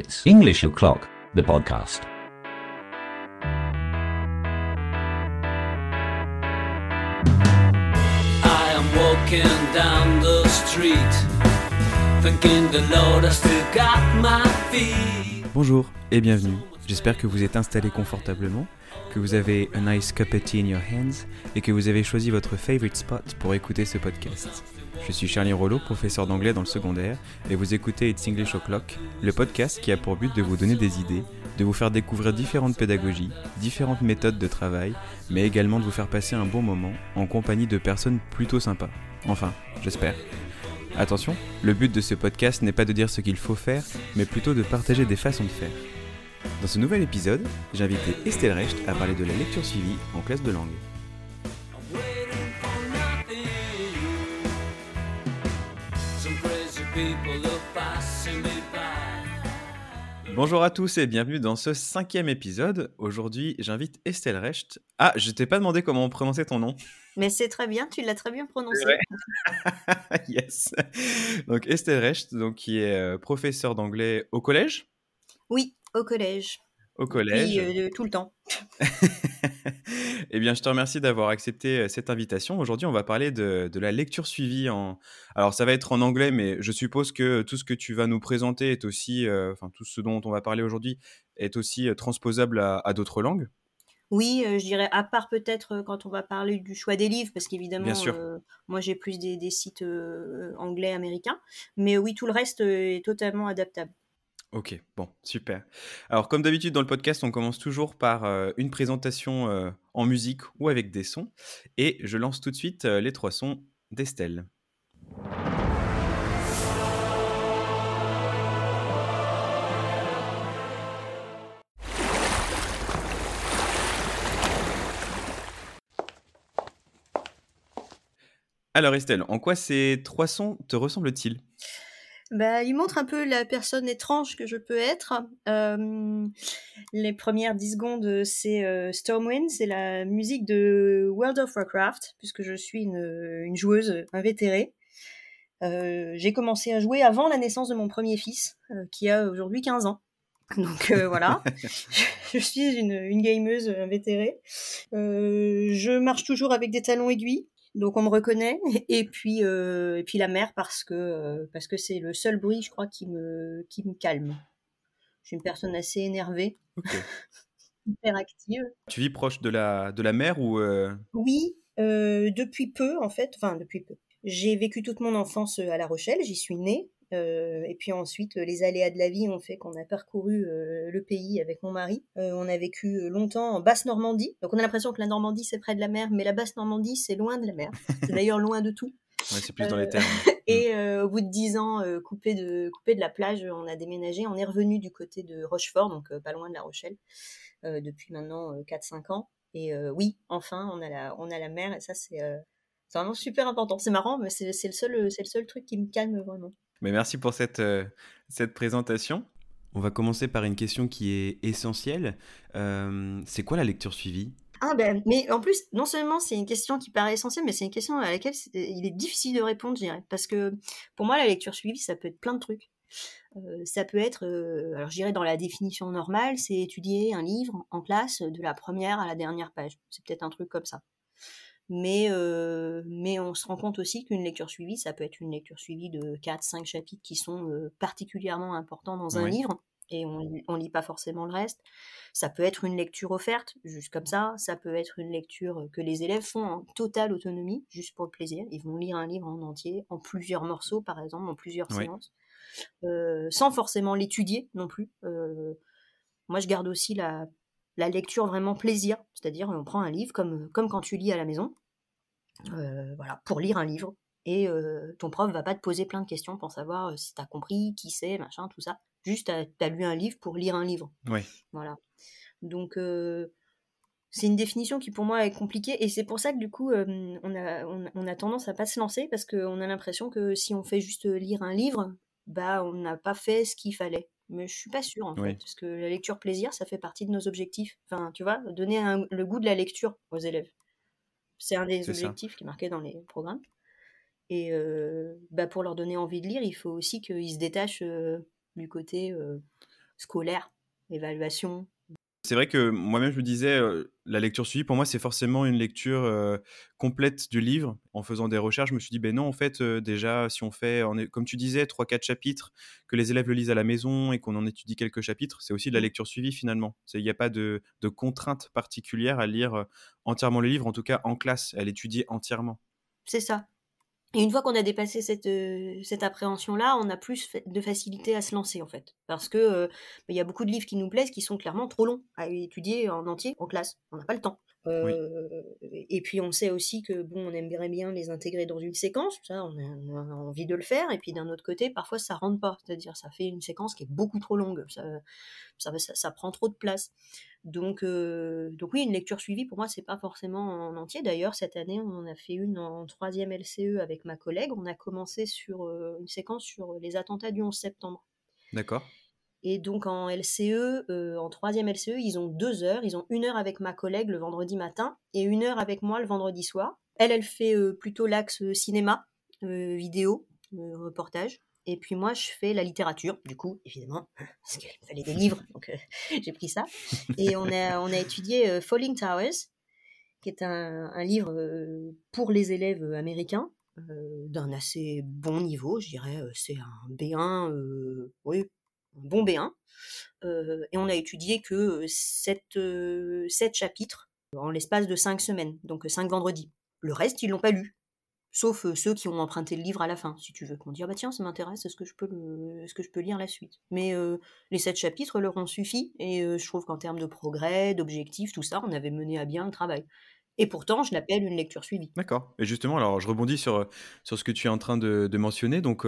It's English O'Clock, the podcast. I am walking down the street, thinking the Lord has still got my feet. Bonjour et bienvenue. J'espère que vous êtes installé confortablement, que vous avez a nice cup of tea in your hands et que vous avez choisi votre favorite spot pour écouter ce podcast. Je suis Charlie Rollo, professeur d'anglais dans le secondaire, et vous écoutez It's English O'Clock, le podcast qui a pour but de vous donner des idées, de vous faire découvrir différentes pédagogies, différentes méthodes de travail, mais également de vous faire passer un bon moment en compagnie de personnes plutôt sympas. Enfin, j'espère. Attention, le but de ce podcast n'est pas de dire ce qu'il faut faire, mais plutôt de partager des façons de faire. Dans ce nouvel épisode, j'ai invité Estelle Recht à parler de la lecture suivie en classe de langue. Bonjour à tous et bienvenue dans ce cinquième épisode. Aujourd'hui, j'invite Estelle Recht. Ah, je t'ai pas demandé comment on prononçait ton nom. Mais c'est très bien, tu l'as très bien prononcé. yes. Donc Estelle Recht, donc qui est euh, professeure d'anglais au collège. Oui, au collège. Au collège. Oui, euh, tout le temps. eh bien, je te remercie d'avoir accepté euh, cette invitation. Aujourd'hui, on va parler de, de la lecture suivie en. Alors, ça va être en anglais, mais je suppose que tout ce que tu vas nous présenter est aussi, euh, enfin, tout ce dont on va parler aujourd'hui est aussi transposable à, à d'autres langues. Oui, euh, je dirais, à part peut-être quand on va parler du choix des livres, parce qu'évidemment, euh, moi j'ai plus des, des sites euh, anglais, américains. Mais oui, tout le reste est totalement adaptable. Ok, bon, super. Alors, comme d'habitude dans le podcast, on commence toujours par euh, une présentation euh, en musique ou avec des sons. Et je lance tout de suite euh, les trois sons d'Estelle. Alors Estelle, en quoi ces trois sons te ressemblent-ils? Bah, il montre un peu la personne étrange que je peux être. Euh, les premières 10 secondes, c'est euh, Stormwind, c'est la musique de World of Warcraft, puisque je suis une, une joueuse invétérée. Euh, j'ai commencé à jouer avant la naissance de mon premier fils, euh, qui a aujourd'hui 15 ans. Donc euh, voilà, je suis une, une gameuse invétérée. Euh, je marche toujours avec des talons aiguilles, donc on me reconnaît. Et puis, euh, et puis la mer parce que euh, parce que c'est le seul bruit, je crois, qui me qui me calme. Je suis une personne assez énervée, Ok. hyper active. Tu vis proche de la, de la mer ou... euh, Oui, depuis peu en fait, enfin depuis peu. J'ai vécu toute mon enfance à La Rochelle, j'y suis née. Euh, et puis ensuite, euh, les aléas de la vie ont fait qu'on a parcouru euh, le pays avec mon mari. On a vécu longtemps en Basse-Normandie. Donc on a l'impression que la Normandie c'est près de la mer, mais la Basse-Normandie c'est loin de la mer. C'est d'ailleurs loin de tout. Ouais, c'est plus dans les termes. Et euh, au bout de dix ans, euh, coupé, de, coupé de la plage, on a déménagé. On est revenu du côté de Rochefort, donc euh, pas loin de La Rochelle, depuis maintenant euh, 4-5 ans. Et oui, enfin, on a la, on a la mer, et ça, c'est vraiment super important. C'est marrant, mais c'est c'est le, seul, c'est le seul truc qui me calme vraiment. Mais merci pour cette, euh, cette présentation. On va commencer par une question qui est essentielle. Euh, c'est quoi la lecture suivie? Ah ben, mais en plus, non seulement c'est une question qui paraît essentielle, mais c'est une question à laquelle il est difficile de répondre, je dirais. Parce que pour moi, la lecture suivie, ça peut être plein de trucs. Euh, ça peut être, euh, alors je dirais dans la définition normale, c'est étudier un livre en classe de la première à la dernière page. C'est peut-être un truc comme ça. Mais, euh, mais on se rend compte aussi qu'une lecture suivie, ça peut être une lecture suivie de 4-5 chapitres qui sont euh, particulièrement importants dans un Oui. livre, et on, on lit pas forcément le reste. Ça peut être une lecture offerte, juste comme ça. Ça peut être une lecture que les élèves font en totale autonomie, juste pour le plaisir. Ils vont lire un livre en entier, en plusieurs morceaux, par exemple, en plusieurs Oui. séances, euh, sans forcément l'étudier non plus. Moi, je garde aussi la, la lecture vraiment plaisir, c'est-à-dire on prend un livre comme, comme quand tu lis à la maison, euh, voilà, pour lire un livre. Et euh, ton prof va pas te poser plein de questions pour savoir euh, si tu as compris, qui c'est, machin, tout ça. Juste, tu as lu un livre pour lire un livre. Oui. Voilà. Donc, euh, c'est une définition qui pour moi est compliquée et c'est pour ça que du coup, euh, on, a, on, on a tendance à pas se lancer parce qu'on a l'impression que si on fait juste lire un livre, bah on n'a pas fait ce qu'il fallait. Mais je suis pas sûre en Oui. fait, parce que la lecture plaisir, ça fait partie de nos objectifs. Enfin, tu vois, donner un- le goût de la lecture aux élèves. C'est un des ça. objectifs qui est marqué dans les programmes. Et euh, bah, pour leur donner envie de lire, il faut aussi qu'ils se détachent euh, du côté euh, scolaire, évaluation. C'est vrai que moi-même, je me disais, euh, la lecture suivie, pour moi, c'est forcément une lecture euh, complète du livre. En faisant des recherches, je me suis dit, ben non, en fait, euh, déjà, si on fait, on est, comme tu disais, 3-4 chapitres, que les élèves le lisent à la maison et qu'on en étudie quelques chapitres, c'est aussi de la Mm. lecture suivie finalement. Il n'y a pas de, de contrainte particulière à lire entièrement le livre, en tout cas en classe, à l'étudier entièrement. C'est ça. Et une fois qu'on a dépassé cette, euh, appréhension-là, on a plus de facilité à se lancer en fait. Parce que euh, il y a beaucoup de livres qui nous plaisent qui sont clairement trop longs à étudier en entier en classe. On n'a pas le temps. Euh, Et puis on sait aussi que bon, on aimerait bien les intégrer dans une séquence, ça on a, on a envie de le faire. Et puis d'un autre côté, parfois ça rentre pas, c'est-à-dire ça fait une séquence qui est beaucoup trop longue, ça, ça, ça, ça prend trop de place. Donc, euh, donc oui, une lecture suivie pour moi c'est pas forcément en entier. D'ailleurs cette année on en a fait une en troisième LCE avec ma collègue. On a commencé sur euh, une séquence sur les attentats du 11 septembre. D'accord Et donc en LCE, euh, en troisième LCE, ils ont deux heures. Ils ont une heure avec ma collègue le vendredi matin et une heure avec moi le vendredi soir. Elle, elle fait euh, plutôt l'axe euh, cinéma, vidéo, reportage. Et puis moi, je fais la littérature, du coup, évidemment, parce qu'il fallait des livres, donc j'ai pris ça. Et on a, on a étudié Falling Towers, qui est un, livre pour les élèves américains, d'un assez bon niveau, je dirais. C'est un B1, euh, oui, un bon B1. Euh, et on a étudié que sept, sept chapitres en l'espace de cinq semaines, donc cinq vendredis. Le reste, ils l'ont pas lu. Sauf ceux qui ont emprunté le livre à la fin, si tu veux, qu'on dit ah bah tiens ça m'intéresse, est-ce que je peux le, est-ce que je peux lire la suite? Mais les sept chapitres leur ont suffi et je trouve qu'en termes de progrès, d'objectifs, tout ça, on avait mené à bien le travail. Et pourtant, je l'appelle une lecture suivie. D'accord. Et justement, alors je rebondis sur, sur ce que tu es en train de, mentionner. Donc,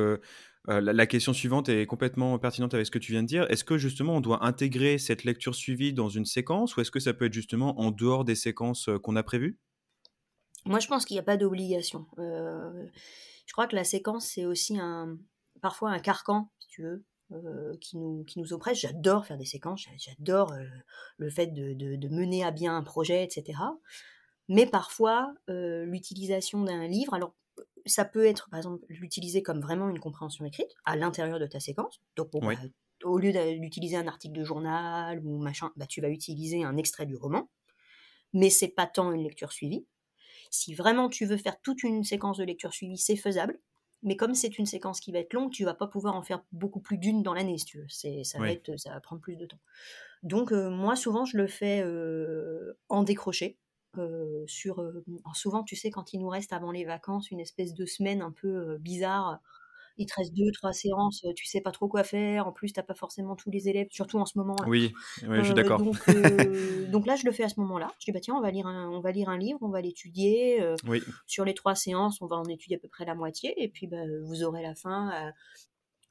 euh, la, question suivante est complètement pertinente avec ce que tu viens de dire. Est-ce que justement on doit intégrer cette lecture suivie dans une séquence ou est-ce que ça peut être justement en dehors des séquences euh, qu'on a prévues? Moi, je pense qu'il n'y a pas d'obligation. Euh, je crois que la séquence, c'est aussi un, parfois un carcan, si tu veux, qui, nous, qui nous oppresse. J'adore faire des séquences, j'a- j'adore le fait de, de- mener à bien un projet, etc. Mais parfois, l'utilisation d'un livre, alors ça peut être, par exemple, l'utiliser comme vraiment une compréhension écrite à l'intérieur de ta séquence. Donc, bon, Oui. bah, au lieu d'utiliser un article de journal ou machin, bah, tu vas utiliser un extrait du roman. Mais c'est pas tant une lecture suivie. Si vraiment tu veux faire toute une séquence de lecture suivie, c'est faisable. Mais comme c'est une séquence qui va être longue, tu vas pas pouvoir en faire beaucoup plus d'une dans l'année, si tu veux. C'est, ça, va Oui. être, ça va prendre plus de temps. Donc, euh, moi, souvent, je le fais euh, en décroché. Euh, sur, euh, souvent, tu sais, quand il nous reste avant les vacances une espèce de semaine un peu euh, bizarre, il te reste deux, trois séances, tu sais pas trop quoi faire. En plus, t'as pas forcément tous les élèves, surtout en ce moment. là. Oui, oui, je suis d'accord. donc, donc là, je le fais à ce moment-là. Je dis, bah tiens, on va lire un, on va lire un livre, on va l'étudier. Oui, sur les trois séances, on va en étudier à peu près la moitié. Et puis, bah, vous aurez la fin à,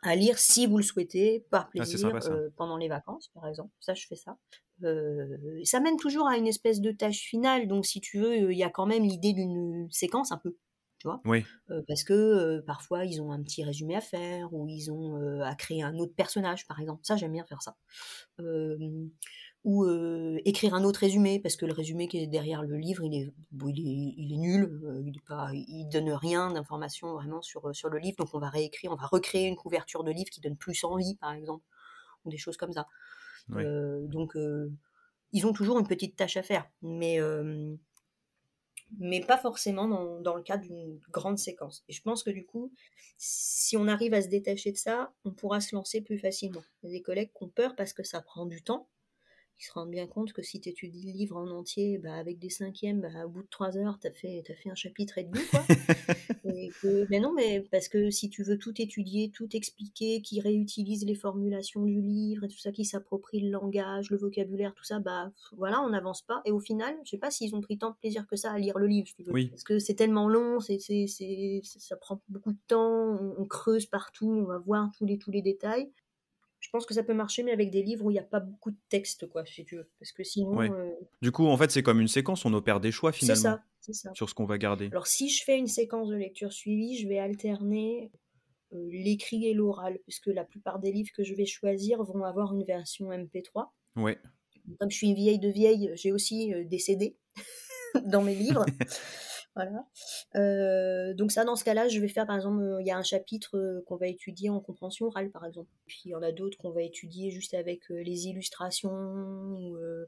à lire si vous le souhaitez, par Ah, plaisir, sympa, pendant les vacances, par exemple. Ça, je fais ça. Euh, ça mène toujours à une espèce de tâche finale. Donc, si tu veux, il y a quand même l'idée d'une séquence un peu. Tu vois. Oui, euh, parce que euh, parfois ils ont un petit résumé à faire ou ils ont à créer un autre personnage par exemple. Ça j'aime bien faire ça. Ou écrire un autre résumé parce que le résumé qui est derrière le livre il est bon, il est, il est nul il est pas il donne rien d'informations vraiment sur sur le livre. Donc on va réécrire on va recréer une couverture de livre qui donne plus envie par exemple ou des choses comme ça Euh, donc euh, ils ont toujours une petite tâche à faire mais euh, mais pas forcément dans, dans le cadre d'une grande séquence. Et je pense que du coup, si on arrive à se détacher de ça, on pourra se lancer plus facilement. Il y a des collègues qui ont peur parce que ça prend du temps. Ils se rendent bien compte que si tu étudies le livre en entier, bah, avec des cinquièmes, bah, au bout de trois heures, tu as fait, t'as fait un chapitre et demi. Quoi. Et que- mais non, mais parce que si tu veux tout étudier, tout expliquer, qui réutilise les formulations du livre et tout ça, qui s'approprie le langage, le vocabulaire, tout ça, bah voilà, on n'avance pas. Et au final, je sais pas s'ils ont pris tant de plaisir que ça à lire le livre, si tu veux. Oui. Parce que c'est tellement long, c'est, c'est, c'est, ça prend beaucoup de temps, on, on creuse partout, on va voir tous les, tous les détails. Je pense que ça peut marcher, mais avec des livres où il n'y a pas beaucoup de texte, quoi, si tu veux. Parce que sinon, Ouais. euh, Du coup, en fait, c'est comme une séquence, on opère des choix finalement ça, c'est ça. sur ce qu'on va garder. Alors si je fais une séquence de lecture suivie, je vais alterner euh, l'écrit et l'oral, puisque la plupart des livres que je vais choisir vont avoir une version MP3. Ouais, Comme je suis une vieille de vieille, j'ai aussi euh, des CD dans mes livres. Voilà. Euh, donc ça, dans ce cas-là, je vais faire, par exemple, euh, il y a un chapitre euh, qu'on va étudier en compréhension orale, par exemple. Puis il y en a d'autres qu'on va étudier juste avec les illustrations. euh,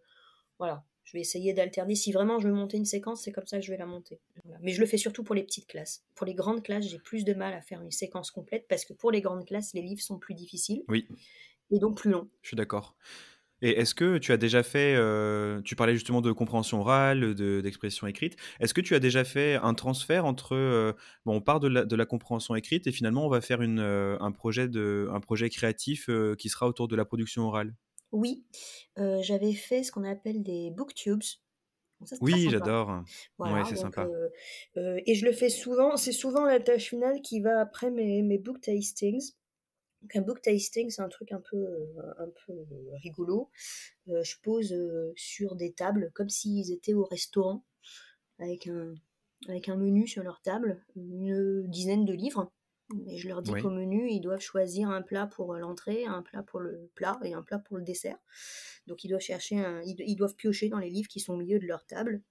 voilà. Je vais essayer d'alterner. Si vraiment je veux monter une séquence, c'est comme ça que je vais la monter. Voilà. Mais je le fais surtout pour les petites classes. Pour les grandes classes, j'ai plus de mal à faire une séquence complète parce que pour les grandes classes, les livres sont plus difficiles Oui, et donc plus longs. je suis d'accord. Et est-ce que tu as déjà fait, euh, tu parlais justement de compréhension orale, de- d'expression écrite, est-ce que tu as déjà fait un transfert entre, euh, bon, on part de la, de la compréhension écrite et finalement on va faire une, euh, un, projet de, un projet créatif qui sera autour de la production orale? Oui, j'avais fait ce qu'on appelle des booktubes. Ça, Oui, j'adore. Voilà, Ouais, c'est sympa. euh, euh, et je le fais souvent, c'est souvent la tâche finale qui va après mes, mes book tastings. Donc un book tasting, c'est un truc un peu, euh, un peu rigolo. Euh, je pose euh, sur des tables comme s'ils étaient au restaurant, avec un, avec un menu sur leur table, une dizaine de livres. Et je leur dis Oui. qu'au menu, ils doivent choisir un plat pour l'entrée, un plat pour le plat et un plat pour le dessert. Donc ils doivent chercher, un, ils, ils doivent piocher dans les livres qui sont au milieu de leur table,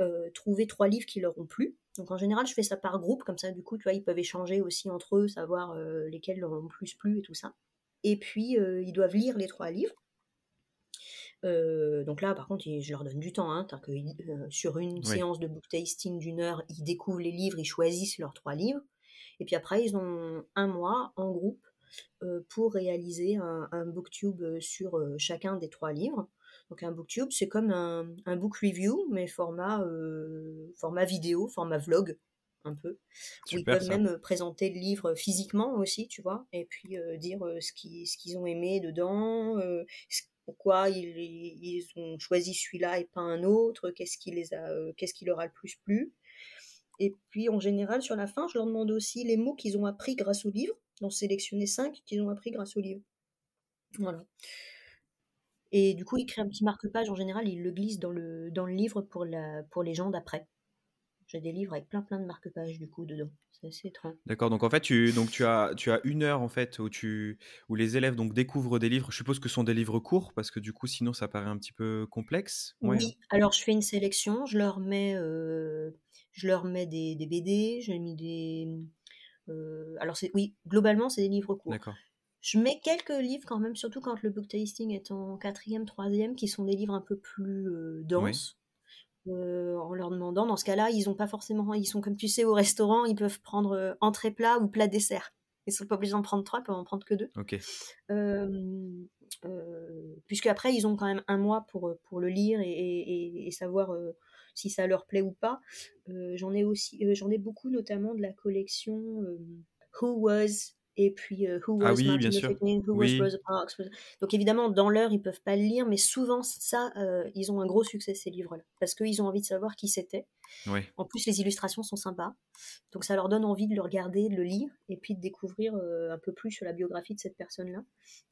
euh, trouver trois livres qui leur ont plu. Donc en général, je fais ça par groupe, comme ça du coup, tu vois, ils peuvent échanger aussi entre eux, savoir euh, lesquels leur ont plus plu et tout ça. Et puis euh, ils doivent lire les trois livres. Euh, donc là, par contre, je leur donne du temps. Hein, tant que, sur une Oui. séance de book tasting d'une heure, ils découvrent les livres, ils choisissent leurs trois livres. Et puis après, ils ont un mois en groupe pour réaliser un, un booktube sur chacun des trois livres. Donc un booktube, c'est comme un, un book review, mais format, euh, format vidéo, format vlog, un peu. Ils peuvent ça. même euh, présenter le livre physiquement aussi, tu vois, et puis euh, dire ce qu'ils ce qu'ils ont aimé dedans, ce- pourquoi ils, ils ont choisi celui-là et pas un autre, qu'est-ce qui, les a, qu'est-ce qui leur a le plus plu. Et puis en général, sur la fin, je leur demande aussi les mots qu'ils ont appris grâce au livre, d'en sélectionner cinq qu'ils ont appris grâce au livre. Voilà. Et du coup, ils créent un petit marque-page, en général, ils le glissent dans le, dans le livre pour, la, pour les gens d'après. J'ai des livres avec plein plein de marque-pages du coup dedans. C'est assez étrange. D'accord, donc en fait, tu, donc tu, as, tu as une heure en fait où, tu, où les élèves donc, découvrent des livres. Je suppose que ce sont des livres courts parce que du coup, sinon, ça paraît un petit peu complexe. Ouais. Oui, alors je fais une sélection, je leur mets, euh, je leur mets des, des BD, j'ai mis des... euh, alors c'est, oui, globalement c'est des livres courts. D'accord. Je mets quelques livres quand même, surtout quand le book tasting est en quatrième, troisième, qui sont des livres un peu plus euh, denses. euh, en leur demandant, dans ce cas-là, ils ont pas forcément, ils sont comme tu sais au restaurant, ils peuvent prendre euh, entrée plat ou plat dessert. Ils sont pas obligés d'en prendre trois, ils peuvent en prendre que deux. Ok. Puisque après ils ont quand même un mois pour, pour le lire et, et- et savoir si ça leur plaît ou pas. J'en ai aussi, j'en ai beaucoup notamment de la collection Who Was et puis euh, Who Was Ah oui, Martin bien sûr. King, Who Oui. Was Rosa Parks. Donc évidemment dans l'heure ils peuvent pas le lire, mais souvent ça euh, ils ont un gros succès ces livres-là parce qu'ils ont envie de savoir qui c'était. En plus, les illustrations sont sympas. Donc, ça leur donne envie de le regarder, de le lire, et puis de découvrir euh, un peu plus sur la biographie de cette personne-là.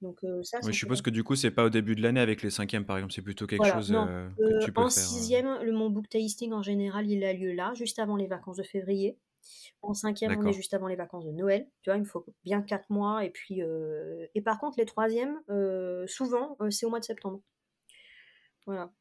Donc, euh, ça, Oui, je suppose que du coup, c'est pas au début de l'année avec les cinquièmes, par exemple. C'est plutôt quelque Voilà, chose que tu peux en faire. euh. sixième, le, mon book tasting en général, il a lieu là, juste avant les vacances de février. En cinquième, on est D'accord. juste avant les vacances de Noël. Tu vois, il me faut bien quatre mois. Et puis, euh, et par contre, les troisièmes, euh, souvent, euh, c'est au mois de septembre. Voilà.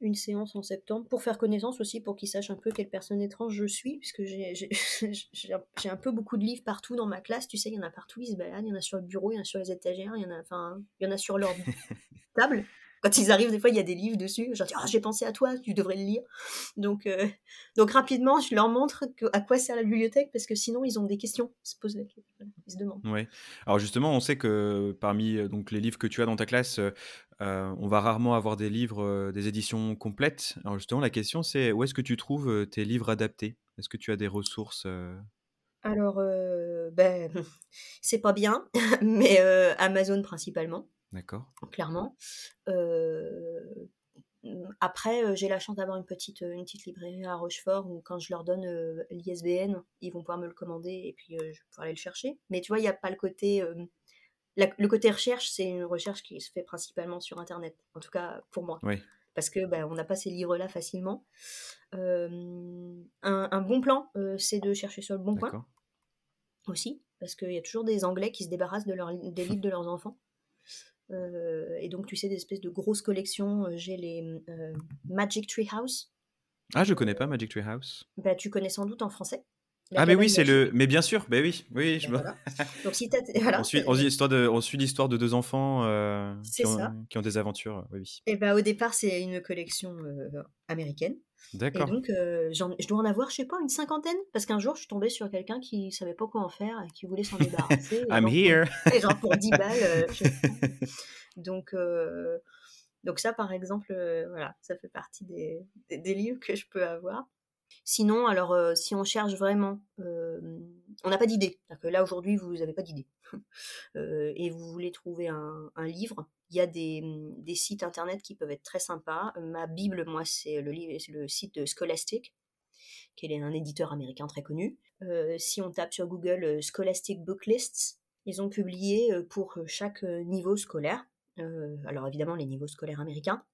Une séance en septembre pour faire connaissance aussi, pour qu'ils sachent un peu quelle personne étrange je suis, puisque j'ai j'ai- j'ai un- j'ai un peu beaucoup de livres partout dans ma classe. Tu sais, il y en a partout, ils se baladent. Il y en a sur le bureau, il y en a sur les étagères, il y en a, enfin, il y en a sur leur table. Quand ils arrivent, des fois, il y a des livres dessus. Je leur dis, Ah, j'ai pensé à toi, tu devrais le lire. Donc, euh, donc rapidement, je leur montre que, à quoi sert la bibliothèque, parce que sinon, ils ont des questions. Ils se posent la question. Ils se demandent. Ouais. Alors justement, on sait que parmi euh, donc, les livres que tu as dans ta classe, euh, on va rarement avoir des livres, des éditions complètes. Alors justement, la question c'est où est-ce que tu trouves tes livres adaptés? Est-ce que tu as des ressources euh, Alors, euh, ben, c'est pas bien, mais euh, Amazon principalement, D'accord. clairement. Après, j'ai la chance d'avoir une petite, une petite librairie à Rochefort où quand je leur donne euh, l'ISBN, ils vont pouvoir me le commander et puis euh, je vais pouvoir aller le chercher. Mais tu vois, il n'y a pas le côté... euh, la- le côté recherche, c'est une recherche qui se fait principalement sur Internet, en tout cas pour moi. Oui. Parce que ben, on n'a pas ces livres-là facilement. Un, un bon plan, c'est de chercher sur le bon coin aussi, parce qu'il y a toujours des Anglais qui se débarrassent de leur, des livres de leurs enfants. Euh, et donc, tu sais, des espèces de grosses collections. euh, J'ai les euh, Magic Tree House. Ah, je connais pas Magic Tree House. Bah, tu connais sans doute en français. Ah, mais oui, c'est le. Mais bien sûr, mais oui, oui, je voilà. Donc si t'as- voilà. On suit, on suit l'histoire de, on suit l'histoire de deux enfants euh, qui, ont, ça. qui ont des aventures. Oui, oui. Et bah, au départ, c'est une collection euh, américaine. Et D'accord. donc, euh, je dois en avoir, je sais pas, une cinquantaine. Parce qu'un jour, je suis tombée sur quelqu'un qui savait pas quoi en faire et qui voulait s'en débarrasser. Et I'm genre, here. pour- et genre pour 10 balles. je donc, donc ça, par exemple, euh, voilà, ça fait partie des, des, des livres que je peux avoir. Sinon, alors, euh, si on cherche vraiment, euh, on n'a pas d'idée. Que là, aujourd'hui, vous n'avez pas d'idée. Euh, et vous voulez trouver un, livre, il y a des, des sites internet qui peuvent être très sympas. Ma Bible, moi, c'est le, site de Scholastic, qui est un éditeur américain très connu. Si on tape sur Google Scholastic Book Lists, ils ont publié pour chaque niveau scolaire, alors évidemment les niveaux scolaires américains,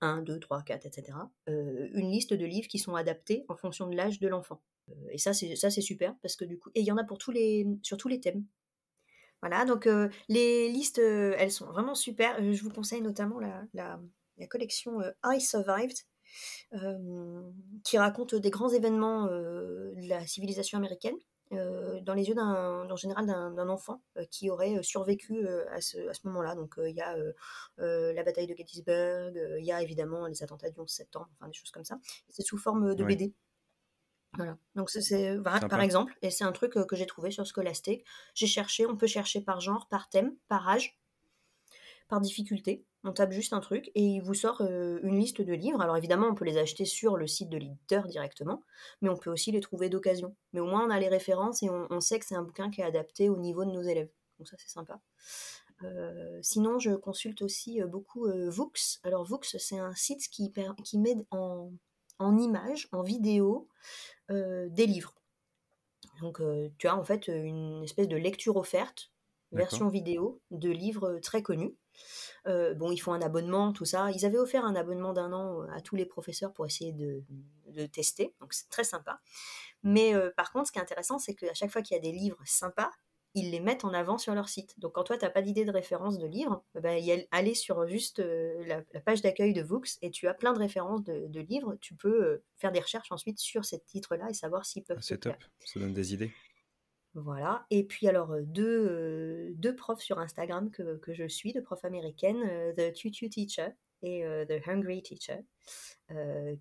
1, 2, 3, 4, etc., une liste de livres qui sont adaptés en fonction de l'âge de l'enfant. Euh, et ça, c'est super, parce que du coup, et il y en a pour tous les, sur tous les thèmes. Voilà, donc euh, les listes, euh, elles sont vraiment super. Je vous conseille notamment la, la, la collection I Survived, qui raconte des grands événements de la civilisation américaine dans les yeux d'un, en général d'un, enfant euh, qui aurait euh, survécu euh, à ce, à ce moment-là. Donc euh, il y a euh, euh, la bataille de Gettysburg, euh, il y a évidemment les attentats du 11 septembre, enfin des choses comme ça. C'est sous forme de. BD. Voilà. Donc c'est, par exemple, et c'est un truc euh, que j'ai trouvé sur Scholastic. J'ai cherché, on peut chercher par genre, par thème, par âge, par difficulté. On tape juste un truc et il vous sort euh, une liste de livres. Alors évidemment, on peut les acheter sur le site de l'éditeur directement, mais on peut aussi les trouver d'occasion. Mais au moins, on a les références et on, on sait que c'est un bouquin qui est adapté au niveau de nos élèves. Donc ça, c'est sympa. Euh, sinon, je consulte aussi euh, beaucoup euh, Voox. Alors Voox, c'est un site qui, qui met en, en images, en vidéo, des livres. Donc, tu as en fait une espèce de lecture offerte, version vidéo, de livres très connus. Euh, bon, ils font un abonnement, tout ça. Ils avaient offert un abonnement d'un an euh, à tous les professeurs pour essayer de, de tester, donc c'est très sympa. Mais euh, par contre, ce qui est intéressant, c'est qu'à chaque fois qu'il y a des livres sympas, ils les mettent en avant sur leur site. Donc quand toi, tu n'as pas d'idée de référence de livre, eh ben, y a- aller sur juste euh, la, la page d'accueil de Voox et tu as plein de références de, de livres. Tu peux euh, faire des recherches ensuite sur ces titres-là et savoir s'ils peuvent Ah, c'est top. Ça donne des idées. Voilà. Et puis alors, deux, euh, deux profs sur Instagram que, que je suis, deux profs américaines, euh, The Tutu Teacher et euh, The Hungry Teacher,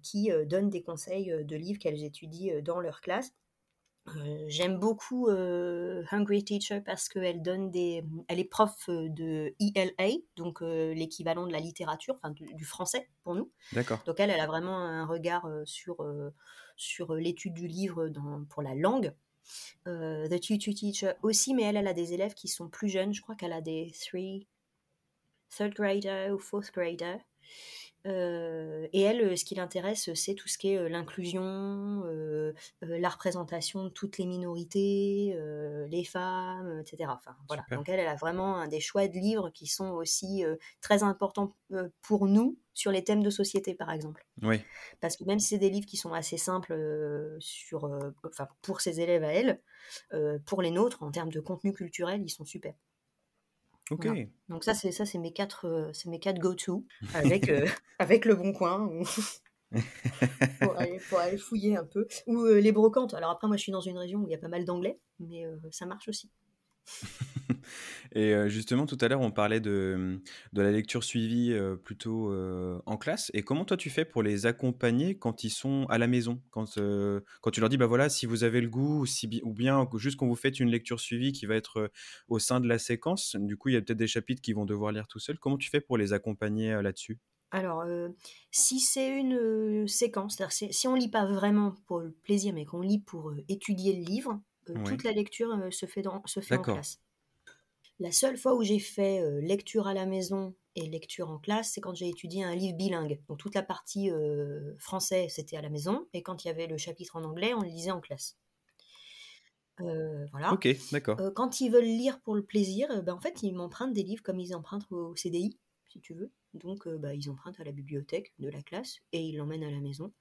qui donnent des conseils de livres qu'elles étudient dans leur classe. J'aime beaucoup Hungry Teacher parce qu'elle donne des, elle est prof de ELA, donc l'équivalent de la littérature, enfin du, du français pour nous. D'accord. Donc elle, elle a vraiment un regard sur, sur l'étude du livre dans, pour la langue. Euh, The Tutu Teacher aussi, mais elle, elle a des élèves qui sont plus jeunes. Je crois qu'elle a des three, third grader ou fourth grader. Euh, et elle, euh, ce qui l'intéresse, c'est tout ce qui est euh, l'inclusion, euh, euh, la représentation de toutes les minorités, euh, les femmes, euh, etc. Enfin, voilà. Super. Donc elle, elle a vraiment un des choix de livres qui sont aussi euh, très importants euh, pour nous sur les thèmes de société, par exemple. Oui. Parce que même si c'est des livres qui sont assez simples euh, sur, euh, enfin, pour ses élèves à elle, euh, pour les nôtres, en termes de contenu culturel, ils sont super. Ok. Voilà. Donc ça, c'est ça, c'est mes quatre, euh, c'est mes quatre go-to avec euh, avec le Bon Coin ou- pour, aller, pour aller fouiller un peu ou euh, les brocantes. Alors après, moi, je suis dans une région où il y a pas mal d'anglais, mais euh, ça marche aussi. Et euh, justement, tout à l'heure, on parlait de, de la lecture suivie euh, plutôt euh, en classe. Et comment toi, tu fais pour les accompagner quand ils sont à la maison? Quand, quand tu leur dis, bah voilà, si vous avez le goût, ou, si, ou bien juste quand vous faites une lecture suivie qui va être au sein de la séquence, du coup, il y a peut-être des chapitres qu'ils vont devoir lire tout seuls. Comment tu fais pour les accompagner là-dessus? Alors, si c'est une séquence, c'est-à-dire si, on lit pas vraiment pour le plaisir, mais qu'on lit pour étudier le livre, euh, toute la lecture euh, se fait, dans, se fait en classe. La seule fois où j'ai fait euh, lecture à la maison et lecture en classe, c'est quand j'ai étudié un livre bilingue. Donc toute la partie euh, français, c'était à la maison, et quand il y avait le chapitre en anglais, on le lisait en classe. Euh, voilà. Ok, d'accord. Euh, quand ils veulent lire pour le plaisir, ben, en fait, ils m'empruntent des livres comme ils empruntent au CDI, si tu veux. Donc, euh, bah, ils empruntent à la bibliothèque de la classe et ils l'emmènent à la maison.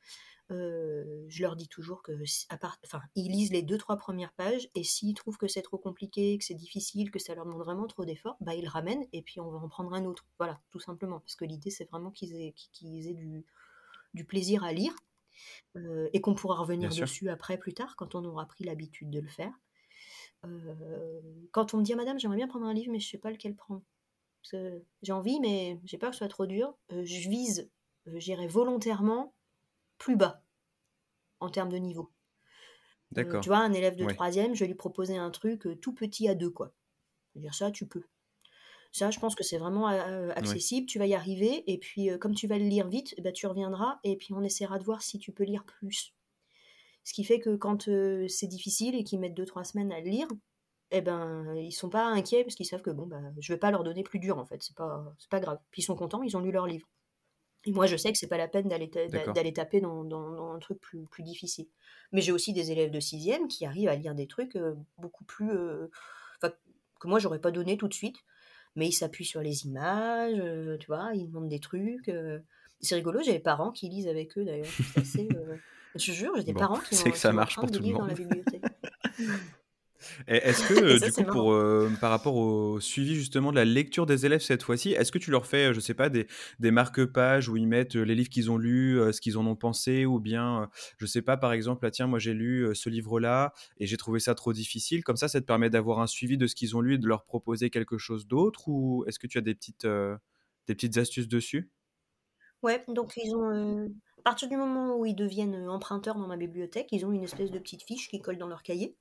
Euh, je leur dis toujours que, si- à part, enfin, ils lisent les deux trois premières pages et s'ils trouvent que c'est trop compliqué, que c'est difficile, que ça leur demande vraiment trop d'efforts, bah ils le ramènent et puis on va en prendre un autre. Voilà, tout simplement, parce que l'idée c'est vraiment qu'ils aient, qu'ils aient du, du plaisir à lire. euh, et qu'on pourra revenir Bien sûr. dessus après, plus tard, quand on aura pris l'habitude de le faire. Quand on me dit, Madame, j'aimerais bien prendre un livre, mais je sais pas lequel prendre. J'ai envie, mais j'ai peur que ce soit trop dur. Euh, je vise, euh, j'irai volontairement plus bas en termes de niveau. Euh, D'accord. tu vois, un élève de troisième, je vais lui proposer un truc tout petit à deux, quoi. Je veux dire, ça, tu peux. Ça, je pense que c'est vraiment euh, accessible, tu vas y arriver, et puis euh, comme tu vas le lire vite, eh ben, tu reviendras, et puis on essaiera de voir si tu peux lire plus. Ce qui fait que quand euh, c'est difficile et qu'ils mettent deux, trois semaines à le lire, eh ben, ils sont pas inquiets parce qu'ils savent que bon, bah, je vais pas leur donner plus dur en fait, c'est pas, c'est pas grave. Puis ils sont contents, ils ont lu leur livre. Et moi, je sais que c'est pas la peine d'aller ta- D'accord. d'aller taper dans, dans- dans un truc plus, plus difficile. Mais j'ai aussi des élèves de sixième qui arrivent à lire des trucs euh, beaucoup plus, euh, que moi j'aurais pas donné tout de suite. Mais ils s'appuient sur les images, euh, tu vois, ils demandent des trucs. C'est rigolo, j'ai des parents qui lisent avec eux d'ailleurs. C'est assez, Je jure, j'ai des Bon, parents qui c'est ont- que ça marche pour tout le livres dans la bibliothèque. Est-ce que, euh, ça, du coup, pour, euh, par rapport au suivi justement de la lecture des élèves cette fois-ci, est-ce que tu leur fais, euh, je sais pas, des, des marque-pages où ils mettent les livres qu'ils ont lus, ce qu'ils en ont pensé, ou bien, je sais pas, par exemple, ah, tiens, moi j'ai lu ce livre-là et j'ai trouvé ça trop difficile. Comme ça, ça te permet d'avoir un suivi de ce qu'ils ont lu et de leur proposer quelque chose d'autre, ou est-ce que tu as des petites, euh, des petites astuces dessus? Ouais, donc ils ont, euh, à partir du moment où ils deviennent euh, emprunteurs dans ma bibliothèque, ils ont une espèce de petite fiche qu'ils collent dans leur cahier.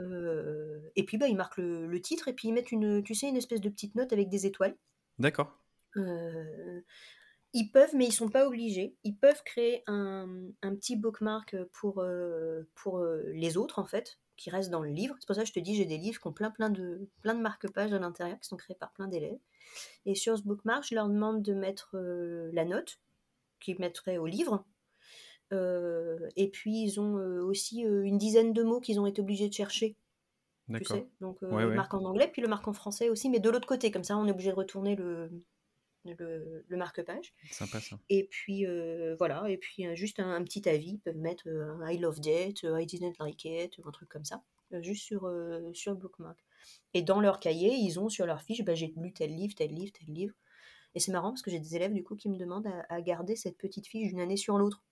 Euh, et puis bah, ils marquent le, le titre et puis ils mettent une, tu sais, une espèce de petite note avec des étoiles. D'accord. Euh, ils peuvent, mais ils sont pas obligés. Ils peuvent créer un, un petit bookmark pour, euh, pour les autres, en fait, qui restent dans le livre. C'est pour ça que je te dis, j'ai des livres qui ont plein, plein de, plein de marque-pages à l'intérieur, qui sont créés par plein d'élèves. Et sur ce bookmark, je leur demande de mettre la note qu'ils mettraient au livre. Euh, et puis, ils ont euh, aussi euh, une dizaine de mots qu'ils ont été obligés de chercher tu D'accord. sais. Donc, Ouais, le ouais. marque en anglais, puis le marque en français aussi, mais de l'autre côté. Comme ça, on est obligé de retourner le, le, le marque-page. Sympa ça. Et puis, euh, voilà. Et puis, juste un, un petit avis. Ils peuvent mettre euh, I loved it, I didn't like it, un truc comme ça. juste sur, euh, sur le bookmark. Et dans leur cahier, ils ont sur leur fiche, bah, j'ai lu tel livre, tel livre, tel livre. Et c'est marrant parce que j'ai des élèves, du coup, qui me demandent à, à garder cette petite fiche d'une année sur l'autre.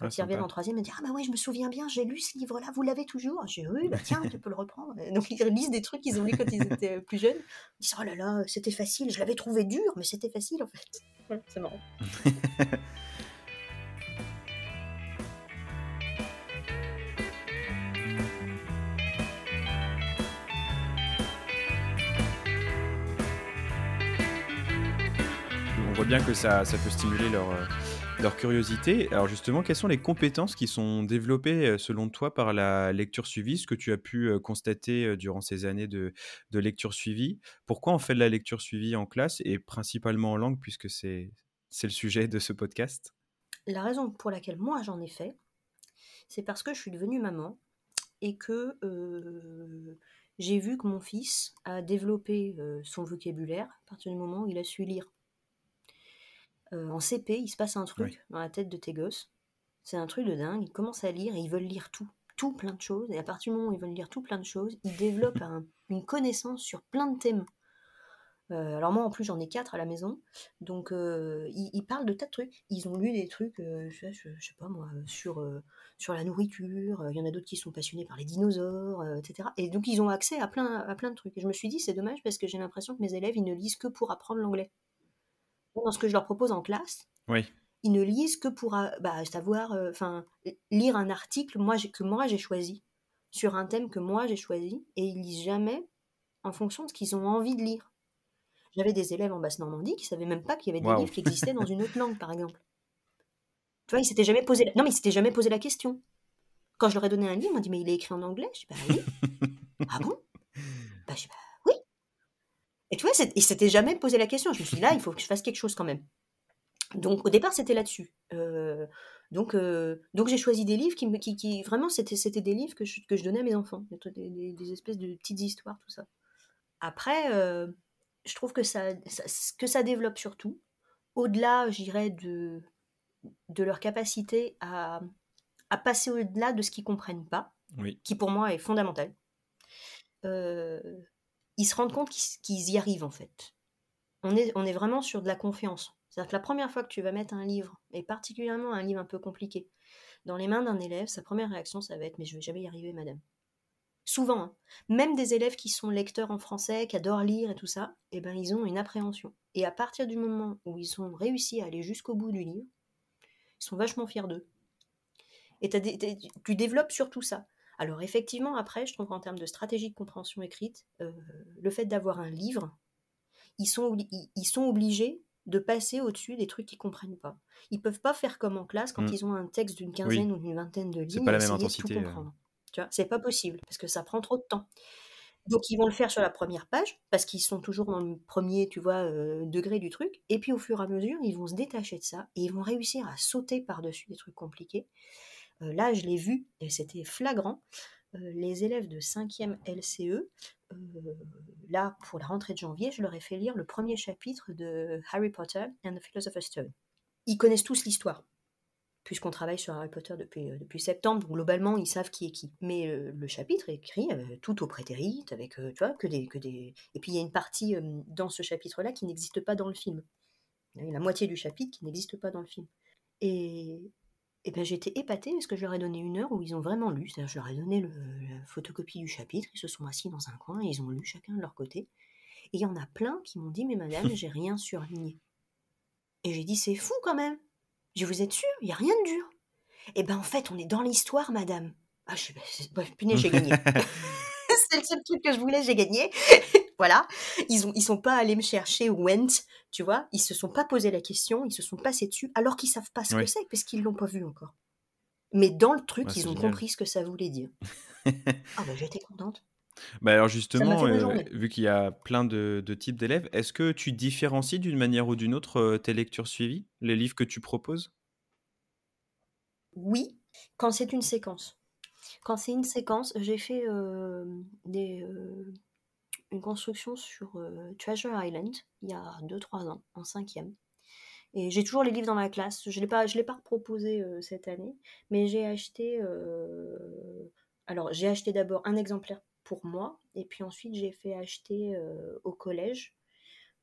Ah, ils reviennent en troisième, ils me disent Ah, bah ouais, je me souviens bien, j'ai lu ce livre-là, vous l'avez toujours? J'ai Oui, bah tiens, tu peux le reprendre. Et donc, ils lisent des trucs qu'ils ont lus quand ils étaient plus jeunes. Ils disent Oh là là, c'était facile, je l'avais trouvé dur, mais c'était facile en fait. C'est marrant. bien que ça, peut stimuler leur, euh, leur curiosité. Alors justement, quelles sont les compétences qui sont développées euh, selon toi par la lecture suivie, ce que tu as pu euh, constater durant ces années de, lecture suivie Pourquoi on fait de la lecture suivie en classe et principalement en langue puisque c'est le sujet de ce podcast? La raison pour laquelle moi j'en ai fait, c'est parce que je suis devenue maman et que j'ai vu que mon fils a développé son vocabulaire à partir du moment où il a su lire. Euh, en CP, il se passe un truc Oui. dans la tête de tes gosses. C'est un truc de dingue. Ils commencent à lire et ils veulent lire tout. Tout plein de choses. Et à partir du moment où ils veulent lire tout plein de choses, ils développent un- une connaissance sur plein de thèmes. Euh, alors moi en plus j'en ai quatre à la maison, donc euh, ils, ils parlent de tas de trucs. Ils ont lu des trucs, euh, je, sais- je- je sais pas moi, sur, sur la nourriture. Il y en a d'autres qui sont passionnés par les dinosaures, etc. Et donc ils ont accès à plein, à plein de trucs. Et je me suis dit c'est dommage parce que j'ai l'impression que mes élèves ils ne lisent que pour apprendre l'anglais. Dans ce que je leur propose en classe, Oui, ils ne lisent que pour euh, bah, savoir, euh, lire un article moi, que moi j'ai choisi sur un thème que moi j'ai choisi et ils lisent jamais en fonction de ce qu'ils ont envie de lire. J'avais des élèves en Basse-Normandie qui savaient même pas qu'il y avait des livres qui existaient dans une autre langue, par exemple. Tu vois, ils s'étaient jamais posé la... Non, mais ils s'étaient jamais posé la question. Quand je leur ai donné un livre, ils m'ont dit, mais il est écrit en anglais? Je dis, bah oui. ah bon? Bah, je dis, bah. Et tu vois, ils s'étaient jamais posé la question. Je me suis dit, là, il faut que je fasse quelque chose quand même. Donc, au départ, c'était là-dessus. Euh, donc, euh, donc j'ai choisi des livres qui, me- qui, qui vraiment, c'était, des livres que je, que je donnais à mes enfants. Des, des- des espèces de petites histoires, tout ça. Après, euh, je trouve que ça, que ça développe surtout, au-delà, j'irais, de, de leur capacité à, à passer au-delà de ce qu'ils comprennent pas, oui, qui pour moi est fondamental, euh, ils se rendent compte qu'ils, y arrivent en fait. on est, vraiment sur de la confiance. C'est-à-dire que la première fois que tu vas mettre un livre, et particulièrement un livre un peu compliqué, dans les mains d'un élève, sa première réaction, ça va être Mais je vais jamais y arriver, madame. Souvent, hein. même des élèves qui sont lecteurs en français, qui adorent lire et tout ça, eh ben, ils ont une appréhension. Et à partir du moment où ils ont réussi à aller jusqu'au bout du livre, ils sont vachement fiers d'eux. Et tu développes surtout ça. Alors effectivement, après, je trouve qu'en termes de stratégie de compréhension écrite, euh, le fait d'avoir un livre, ils sont, ils sont obligés de passer au-dessus des trucs qu'ils comprennent pas. Ils peuvent pas faire comme en classe quand Mm. ils ont un texte d'une quinzaine ou d'une vingtaine de lignes. C'est pas la même intensité, euh. comprendre. Tu vois, c'est pas possible parce que ça prend trop de temps. Donc ils vont le faire sur la première page parce qu'ils sont toujours dans le premier, tu vois, euh, degré du truc. Et puis au fur et à mesure, ils vont se détacher de ça et ils vont réussir à sauter par-dessus des trucs compliqués. Euh, là, je l'ai vu et c'était flagrant. Euh, les élèves de 5e LCE, euh, là, pour la rentrée de janvier, je leur ai fait lire le premier chapitre de Harry Potter and the Philosopher's Stone. Ils connaissent tous l'histoire, puisqu'on travaille sur Harry Potter depuis, septembre, donc globalement, ils savent qui est qui. Mais le chapitre est écrit tout au prétérite, avec, tu vois, que des, que des... Et puis, il y a une partie dans ce chapitre-là qui n'existe pas dans le film. Il y a la moitié du chapitre qui n'existe pas dans le film. Et, et ben, j'étais épatée parce que je leur ai donné une heure où ils ont vraiment lu. C'est-à-dire, je leur ai donné le- la photocopie du chapitre, ils se sont assis dans un coin et ils ont lu chacun de leur côté. Et il y en a plein qui m'ont dit, mais madame, j'ai rien surligné. Et j'ai dit, c'est fou quand même. Je vous êtes sûr, il n'y a rien de dur. Eh ben en fait, on est dans l'histoire, madame. Ah, je bref, punaise, j'ai gagné. c'est le seul truc que je voulais, j'ai gagné. Voilà. Ils ont, ils sont pas allés me chercher Went, tu vois. Ils se sont pas posé la question, ils se sont passés dessus, alors qu'ils savent pas ce Oui. que c'est, parce qu'ils l'ont pas vu encore. Mais dans le truc, ils ont génial. compris ce que ça voulait dire. ah bah j'étais contente. Bah alors justement, euh, vu qu'il y a plein de, de types d'élèves, est-ce que tu différencies d'une manière ou d'une autre euh, tes lectures suivies, les livres que tu proposes? Oui, quand c'est une séquence. Quand c'est une séquence, j'ai fait euh, des, une construction sur euh, Treasure Island il y a 2-3 ans, en cinquième. Et j'ai toujours les livres dans ma classe. Je ne l'ai pas, je l'ai pas proposé cette année, mais j'ai acheté. euh, alors, j'ai acheté d'abord un exemplaire pour moi, et puis ensuite j'ai fait acheter euh, au collège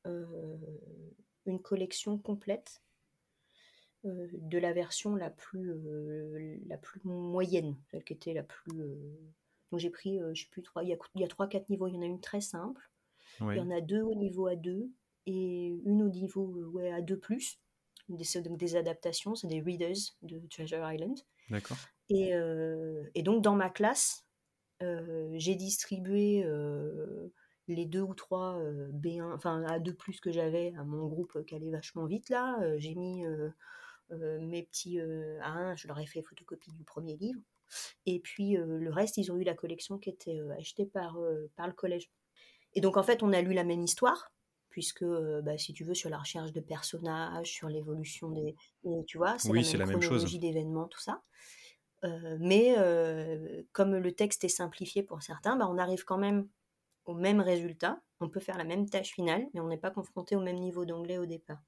euh, une collection complète euh, de la version la plus, euh, la plus moyenne, celle qui était la plus. Donc j'ai pris, euh, je sais plus, trois, il y a, il y a 3-4 niveaux. Il y en a une très simple, Oui. il y en a deux au niveau A2 et une au niveau euh, ouais, A2, des, c'est donc des adaptations, c'est des readers de Treasure Island. D'accord. Et, euh, et donc dans ma classe, euh, j'ai distribué euh, les deux ou trois euh, B1, enfin A2 que j'avais à mon groupe qui allait vachement vite là. J'ai mis mes petits euh, A1, je leur ai fait photocopie du premier livre. Et puis euh, le reste, ils ont eu la collection qui était euh, achetée par, euh, par le collège. Et donc en fait, on a lu la même histoire, puisque bah, si tu veux, sur la recherche de personnages, sur l'évolution des. et tu vois, c'est Oui, la c'est même la même chose. chronologie d'événements, tout ça. Euh, mais euh, comme le texte est simplifié pour certains, bah, on arrive quand même au même résultat. On peut faire la même tâche finale, mais on n'est pas confronté au même niveau d'anglais au départ.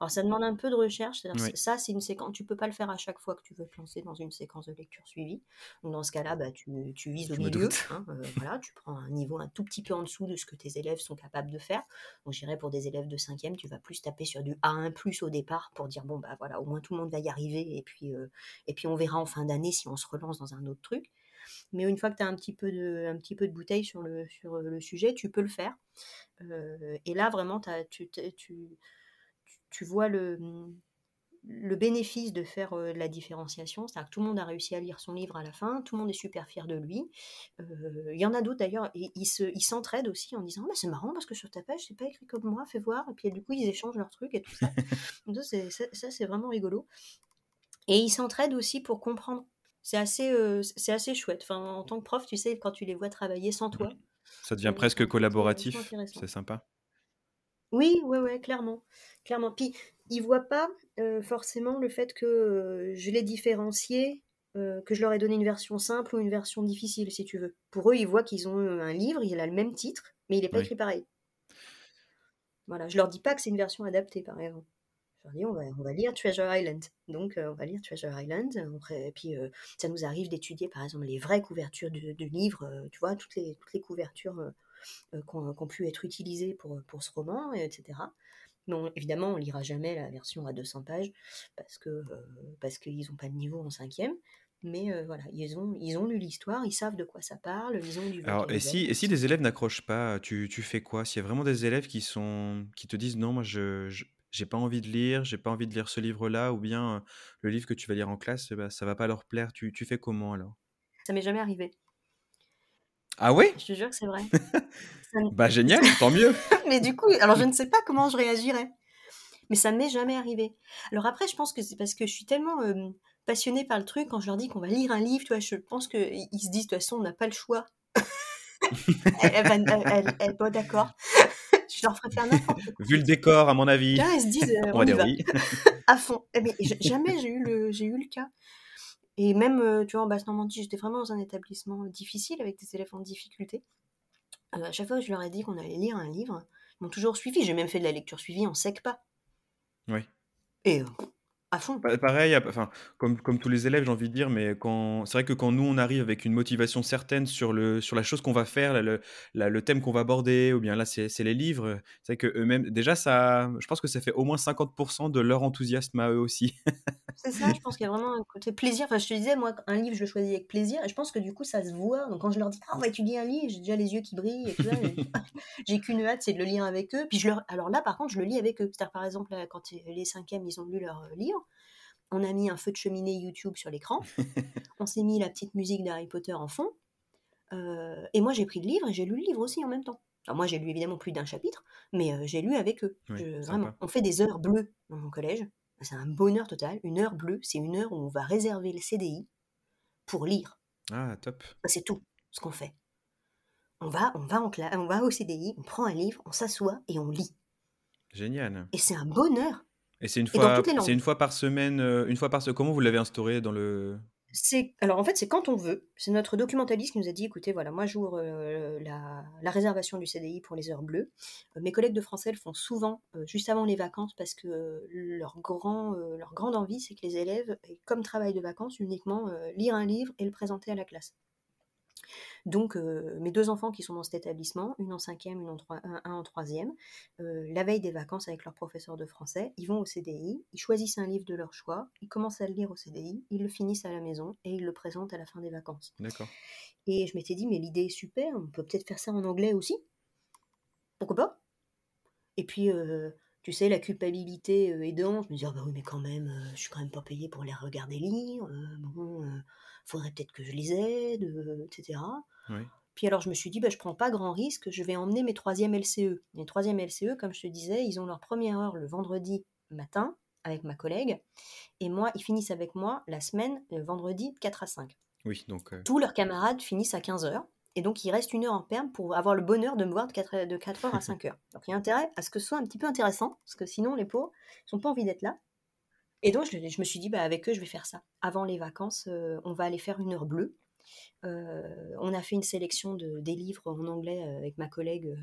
Alors ça demande un peu de recherche, c'est-à-dire Oui. ça c'est une séquence, tu peux pas le faire à chaque fois que tu veux te lancer dans une séquence de lecture suivie. Donc dans ce cas-là, bah, tu, tu vises au milieu, hein, euh, voilà, tu prends un niveau un tout petit peu en dessous de ce que tes élèves sont capables de faire. Donc je dirais pour des élèves de 5e, tu vas plus taper sur du A1+ au départ pour dire bon bah voilà, au moins tout le monde va y arriver et puis, euh, et puis on verra en fin d'année si on se relance dans un autre truc. Mais une fois que tu as un petit peu de, un petit peu de bouteille sur le, sur le sujet, tu peux le faire. Euh, et là, vraiment, t'as- tu, tu, tu- vois le, le bénéfice de faire euh, la différenciation. C'est-à-dire que tout le monde a réussi à lire son livre à la fin, tout le monde est super fier de lui. Euh, Il y en a d'autres d'ailleurs, et ils se- ils s'entraident aussi en disant Ah, bah, c'est marrant parce que sur ta page, c'est pas écrit comme moi, fais voir. Et puis du coup, ils échangent leurs trucs et tout ça. Donc, ça, c'est- ça, ça, c'est vraiment rigolo. Et ils s'entraident aussi pour comprendre. C'est assez, euh, c'est assez chouette. Enfin, en tant que prof, tu sais, quand tu les vois travailler sans toi. Ça devient presque collaboratif. C'est sympa. Oui, ouais, ouais, clairement. Clairement. Puis, ils voient pas forcément le fait que je les différencié, que je leur ai donné une version simple ou une version difficile, si tu veux. Pour eux, ils voient qu'ils ont un livre, il a le même titre, mais il n'est pas Oui. écrit pareil. Voilà, je leur dis pas que c'est une version adaptée, par exemple. Je leur dis, on va, on va lire Treasure Island. Donc, on va lire Treasure Island. Après, et puis, ça nous arrive d'étudier, par exemple, les vraies couvertures du, du livre, euh, tu vois, toutes les, toutes les couvertures. Qui ont, qui ont pu être utilisés pour, pour ce roman, et etc. Non, évidemment, on lira jamais la version à 200 pages parce que euh, parce qu'ils n'ont pas de niveau en cinquième. Mais euh, voilà, ils ont, ils ont lu l'histoire, ils savent de quoi ça parle, ils ont lu Alors, et si, et si des élèves n'accrochent pas, tu, tu fais quoi? S'il y a vraiment des élèves qui sont, qui te disent non, moi je, je- j'ai pas envie de lire, j'ai pas envie de lire ce livre-là, ou bien euh, le livre que tu vas lire en classe, bah, ça va pas leur plaire, tu, tu fais comment alors? Ça m'est jamais arrivé. Ah ouais? Je te jure que c'est vrai. Bah génial, tant mieux. mais du coup, alors je ne sais pas comment je réagirais. Mais ça ne m'est jamais arrivé. Alors après, je pense que c'est parce que je suis tellement euh, passionnée par le truc, quand je leur dis qu'on va lire un livre, tu vois, je pense qu'ils ils se disent, de toute façon, on n'a pas le choix. elle, elle va- elle- elle- elle- bon, d'accord. je leur ferai faire n'importe quoi. Vu le décor, à mon avis, Là, ils se disent, euh, on on va y dire va, oui. à fond. Eh jamais j'ai eu, le, j'ai eu le cas. Et même, euh, tu vois, en Basse-Normandie, j'étais vraiment dans un établissement difficile, avec des élèves en difficulté. Euh, à chaque fois que je leur ai dit qu'on allait lire un livre, ils m'ont toujours suivi. J'ai même fait de la lecture suivie en sec pas. Oui. Et euh, à fond. Pa- Pareil, enfin, comme, comme tous les élèves, j'ai envie de dire, mais quand c'est vrai que quand nous on arrive avec une motivation certaine sur le sur la chose qu'on va faire, le, la- le thème qu'on va aborder, ou bien là c'est c'est les livres, c'est vrai que eux-mêmes, déjà ça, je pense que ça fait au moins 50% de leur enthousiasme à eux aussi. C'est ça, je pense qu'il y a vraiment un côté plaisir. Enfin, je te disais, moi, un livre, je le choisis avec plaisir. Et je pense que du coup, ça se voit. Donc, quand je leur dis, ah, on va étudier un livre, j'ai déjà les yeux qui brillent. Et tout ça, j'ai- qu'une hâte, c'est de le lire avec eux. Puis, je leur... alors là, par contre, je le lis avec eux. C'est-à-dire, par exemple, là, quand les cinquièmes, ils ont lu leur euh, livre, on a mis un feu de cheminée YouTube sur l'écran. on s'est mis la petite musique d'Harry Potter en fond. Euh, et moi, j'ai pris le livre et j'ai lu le livre aussi en même temps. Alors, moi, j'ai lu évidemment plus d'un chapitre, mais euh, j'ai lu avec eux. Oui, Je- sympa. vraiment, on fait des heures bleues dans mon collège. C'est un bonheur total. Une heure bleue, c'est une heure où on va réserver le CDI pour lire. Ah, top. C'est tout ce qu'on fait. On va, on va en on va au CDI, on prend un livre, on s'assoit et on lit. Génial. Et c'est un bonheur. Et c'est une fois, c'est une par semaine, euh, une fois par semaine. Comment vous l'avez instauré dans le... C'est alors en fait c'est quand on veut. C'est notre documentaliste qui nous a dit écoutez voilà moi j'ouvre euh, la, la réservation du CDI pour les heures bleues. Euh, mes collègues de français le font souvent euh, juste avant les vacances parce que leur grand leur grande envie c'est que les élèves aient comme travail de vacances uniquement lire un livre et le présenter à la classe. Donc euh, mes deux enfants qui sont dans cet établissement, une en cinquième, une en un, un en troisième, euh, la veille des vacances avec leur professeur de français, ils vont au CDI, ils choisissent un livre de leur choix, ils commencent à le lire au CDI, ils le finissent à la maison et ils le présentent à la fin des vacances. D'accord. Et je m'étais dit, mais l'idée est super, on peut peut-être faire ça en anglais aussi. Pourquoi pas? Et puis, euh, tu sais, la culpabilité aidant, je me dis, ah bah oui, mais quand même, euh, je suis quand même pas payée pour les regarder lire, euh, bon, faudrait peut-être que je les aide, etc. Oui. Puis alors je me suis dit, bah, je prends pas grand risque, je vais emmener mes troisième LCE. Les troisième LCE, comme je te disais, ils ont leur première heure le vendredi matin avec ma collègue, et moi, ils finissent avec moi la semaine, le vendredi de 4 à 5 Oui, donc euh, tous leurs camarades finissent à 15h. Et donc, il reste une heure en perme pour avoir le bonheur de me voir de 4, de 4h à 5h. Donc, il y a intérêt à ce que ce soit un petit peu intéressant, parce que sinon, les pauvres n'ont pas envie d'être là. Et donc, je, je me suis dit, bah, avec eux, je vais faire ça. Avant les vacances, euh, on va aller faire une heure bleue. Euh, on a fait une sélection de, des livres en anglais euh, avec ma collègue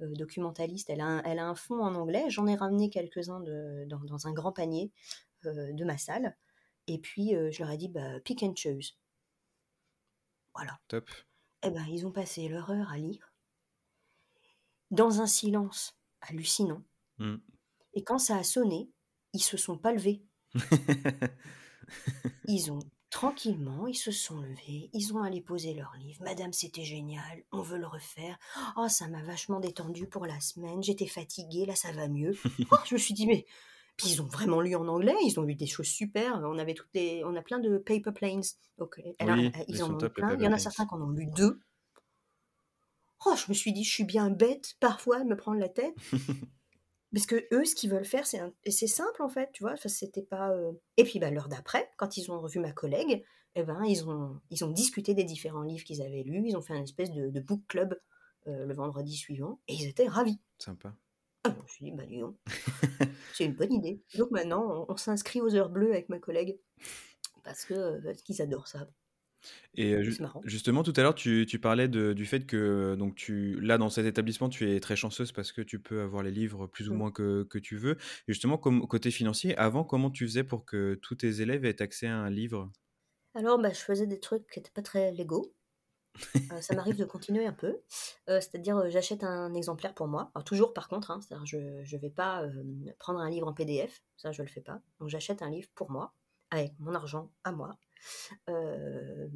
euh, documentaliste. Elle a, un, elle a un fond en anglais. J'en ai ramené quelques-uns dans, dans un grand panier de ma salle. Et puis, je leur ai dit, bah, pick and choose. Voilà. top. Eh ben, ils ont passé leur heure à lire, dans un silence hallucinant. Mm. Et quand ça a sonné, ils se sont pas levés. Ils ont tranquillement, ils se sont levés, ils ont allé poser leur livre. Madame, c'était génial, on veut le refaire. Oh, ça m'a vachement détendu pour la semaine, j'étais fatiguée, là ça va mieux. Oh, je me suis dit, mais. Puis ils ont vraiment lu en anglais, ils ont lu des choses super. On avait toutes les, on a plein de paper planes. Oui, euh, ils en ont plein. Il y en a certains qui en ont lu deux. Oh, je me suis dit, je suis bien bête parfois de me prendre la tête. Parce que eux, ce qu'ils veulent faire, c'est un- et c'est simple en fait, tu vois. Enfin, c'était pas. euh, Et puis bah, l'heure d'après, quand ils ont revu ma collègue, eh ben ils ont ils ont discuté des différents livres qu'ils avaient lus. Ils ont fait un espèce de, de book club euh, le vendredi suivant et ils étaient ravis. Sympa. Ah, je me suis dit bah c'est une bonne idée. Donc maintenant, on, on s'inscrit aux heures bleues avec ma collègue parce que euh, parce qu'ils adorent ça. Et euh, ju- C'est marrant. justement, tout à l'heure, tu, tu parlais de- du fait que donc tu, là, dans cet établissement, tu es très chanceuse parce que tu peux avoir les livres plus ou Mm. moins que, que tu veux. Et justement, comme, côté financier, avant, comment tu faisais pour que tous tes élèves aient accès à un livre? Alors bah, je faisais des trucs qui n'étaient pas très légaux. Euh, ça m'arrive de continuer un peu. Euh, c'est-à-dire, euh, j'achète un exemplaire pour moi. Alors, toujours par contre, hein, c'est-à-dire, je ne vais pas euh, prendre un livre en PDF. Ça, je ne le fais pas. Donc, j'achète un livre pour moi, avec mon argent à moi. Euh,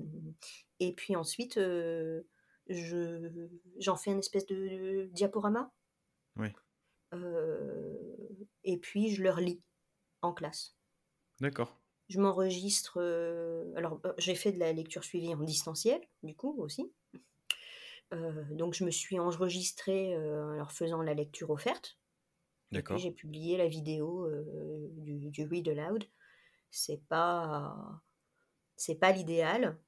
et puis ensuite, euh, je, j'en fais une espèce de diaporama. Oui. Euh, et puis, je le relis en classe. D'accord. Je m'enregistre. euh, alors, j'ai fait de la lecture suivie en distanciel, du coup, aussi. Euh, donc, je me suis enregistrée euh, en leur faisant la lecture offerte. Et puis, D'accord. j'ai publié la vidéo du, du Read Aloud. C'est pas, c'est pas l'idéal,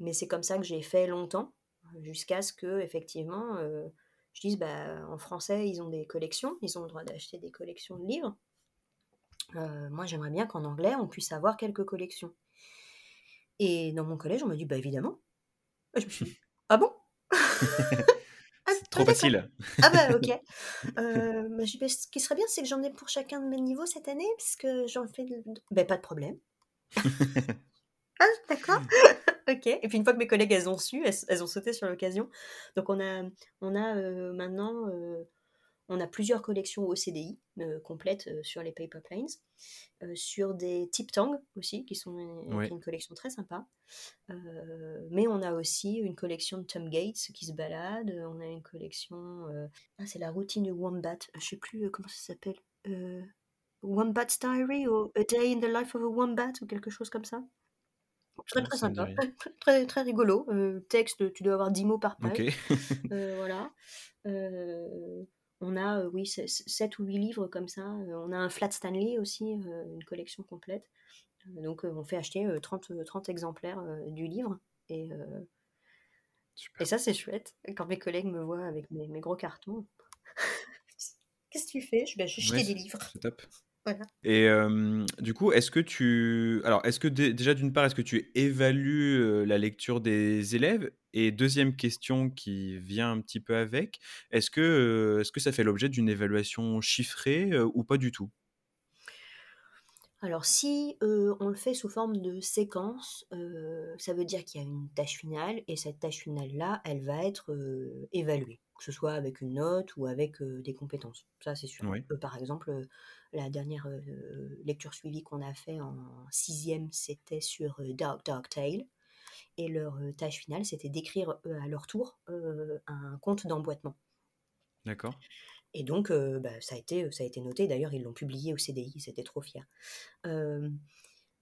mais c'est comme ça que j'ai fait longtemps, jusqu'à ce que, effectivement, euh, je dise, bah, en français, ils ont des collections, ils ont le droit d'acheter des collections de livres. Euh, moi, j'aimerais bien qu'en anglais, on puisse avoir quelques collections. Et dans mon collège, on m'a dit, bah évidemment. Je me suis dit, ah bon? Ah, C'est trop facile. Ah bah ok. Euh, bah, je bah, ce qui serait bien, c'est que j'en ai pour chacun de mes niveaux cette année, puisque j'en fais... de- Bah pas de problème. ah d'accord. ok. Et puis une fois que mes collègues, elles ont su, elles, elles ont sauté sur l'occasion. Donc on a, on a euh, maintenant... euh, on a plusieurs collections OCDI euh, complètes euh, sur les Paper Planes, sur des Tip Tang aussi, qui sont une, Ouais. qui est une collection très sympa. Mais on a aussi une collection de Tom Gates qui se balade. On a une collection. Ah, c'est la routine de Wombat. Je sais plus comment ça s'appelle. Wombat's Diary ou A Day in the Life of a Wombat ou quelque chose comme ça. Très très sympa, très, très, rigolo. Euh, texte, tu dois avoir 10 mots par page. Euh, voilà. Euh, on a, oui, 7 ou 8 livres comme ça. On a un Flat Stanley aussi, une collection complète. Donc, on fait acheter euh, 30, euh, 30 exemplaires du livre. Et, et ça, c'est chouette. Quand mes collègues me voient avec mes, mes gros cartons. Qu'est-ce que tu fais? Je vais acheter Ouais, des livres. C'est top. Voilà. Et euh, du coup, est-ce que tu... Alors, est-ce que dé- déjà, d'une part, est-ce que tu évalues euh, la lecture des élèves? Et deuxième question qui vient un petit peu avec, est-ce que, euh, est-ce que ça fait l'objet d'une évaluation chiffrée euh, ou pas du tout? Alors, si euh, on le fait sous forme de séquence, euh, ça veut dire qu'il y a une tâche finale et cette tâche finale-là, elle va être euh, évaluée, que ce soit avec une note ou avec euh, des compétences. Ça, c'est sûr. Oui. Euh, par exemple, euh, la dernière euh, lecture suivie qu'on a fait en sixième, c'était sur euh, Dark Dark Tale. Et leur euh, tâche finale, c'était d'écrire à leur tour un compte d'emboîtement. D'accord. Et donc, euh, bah, ça, a été, ça a été noté. D'ailleurs, ils l'ont publié au CDI. Ils étaient trop fiers. Euh,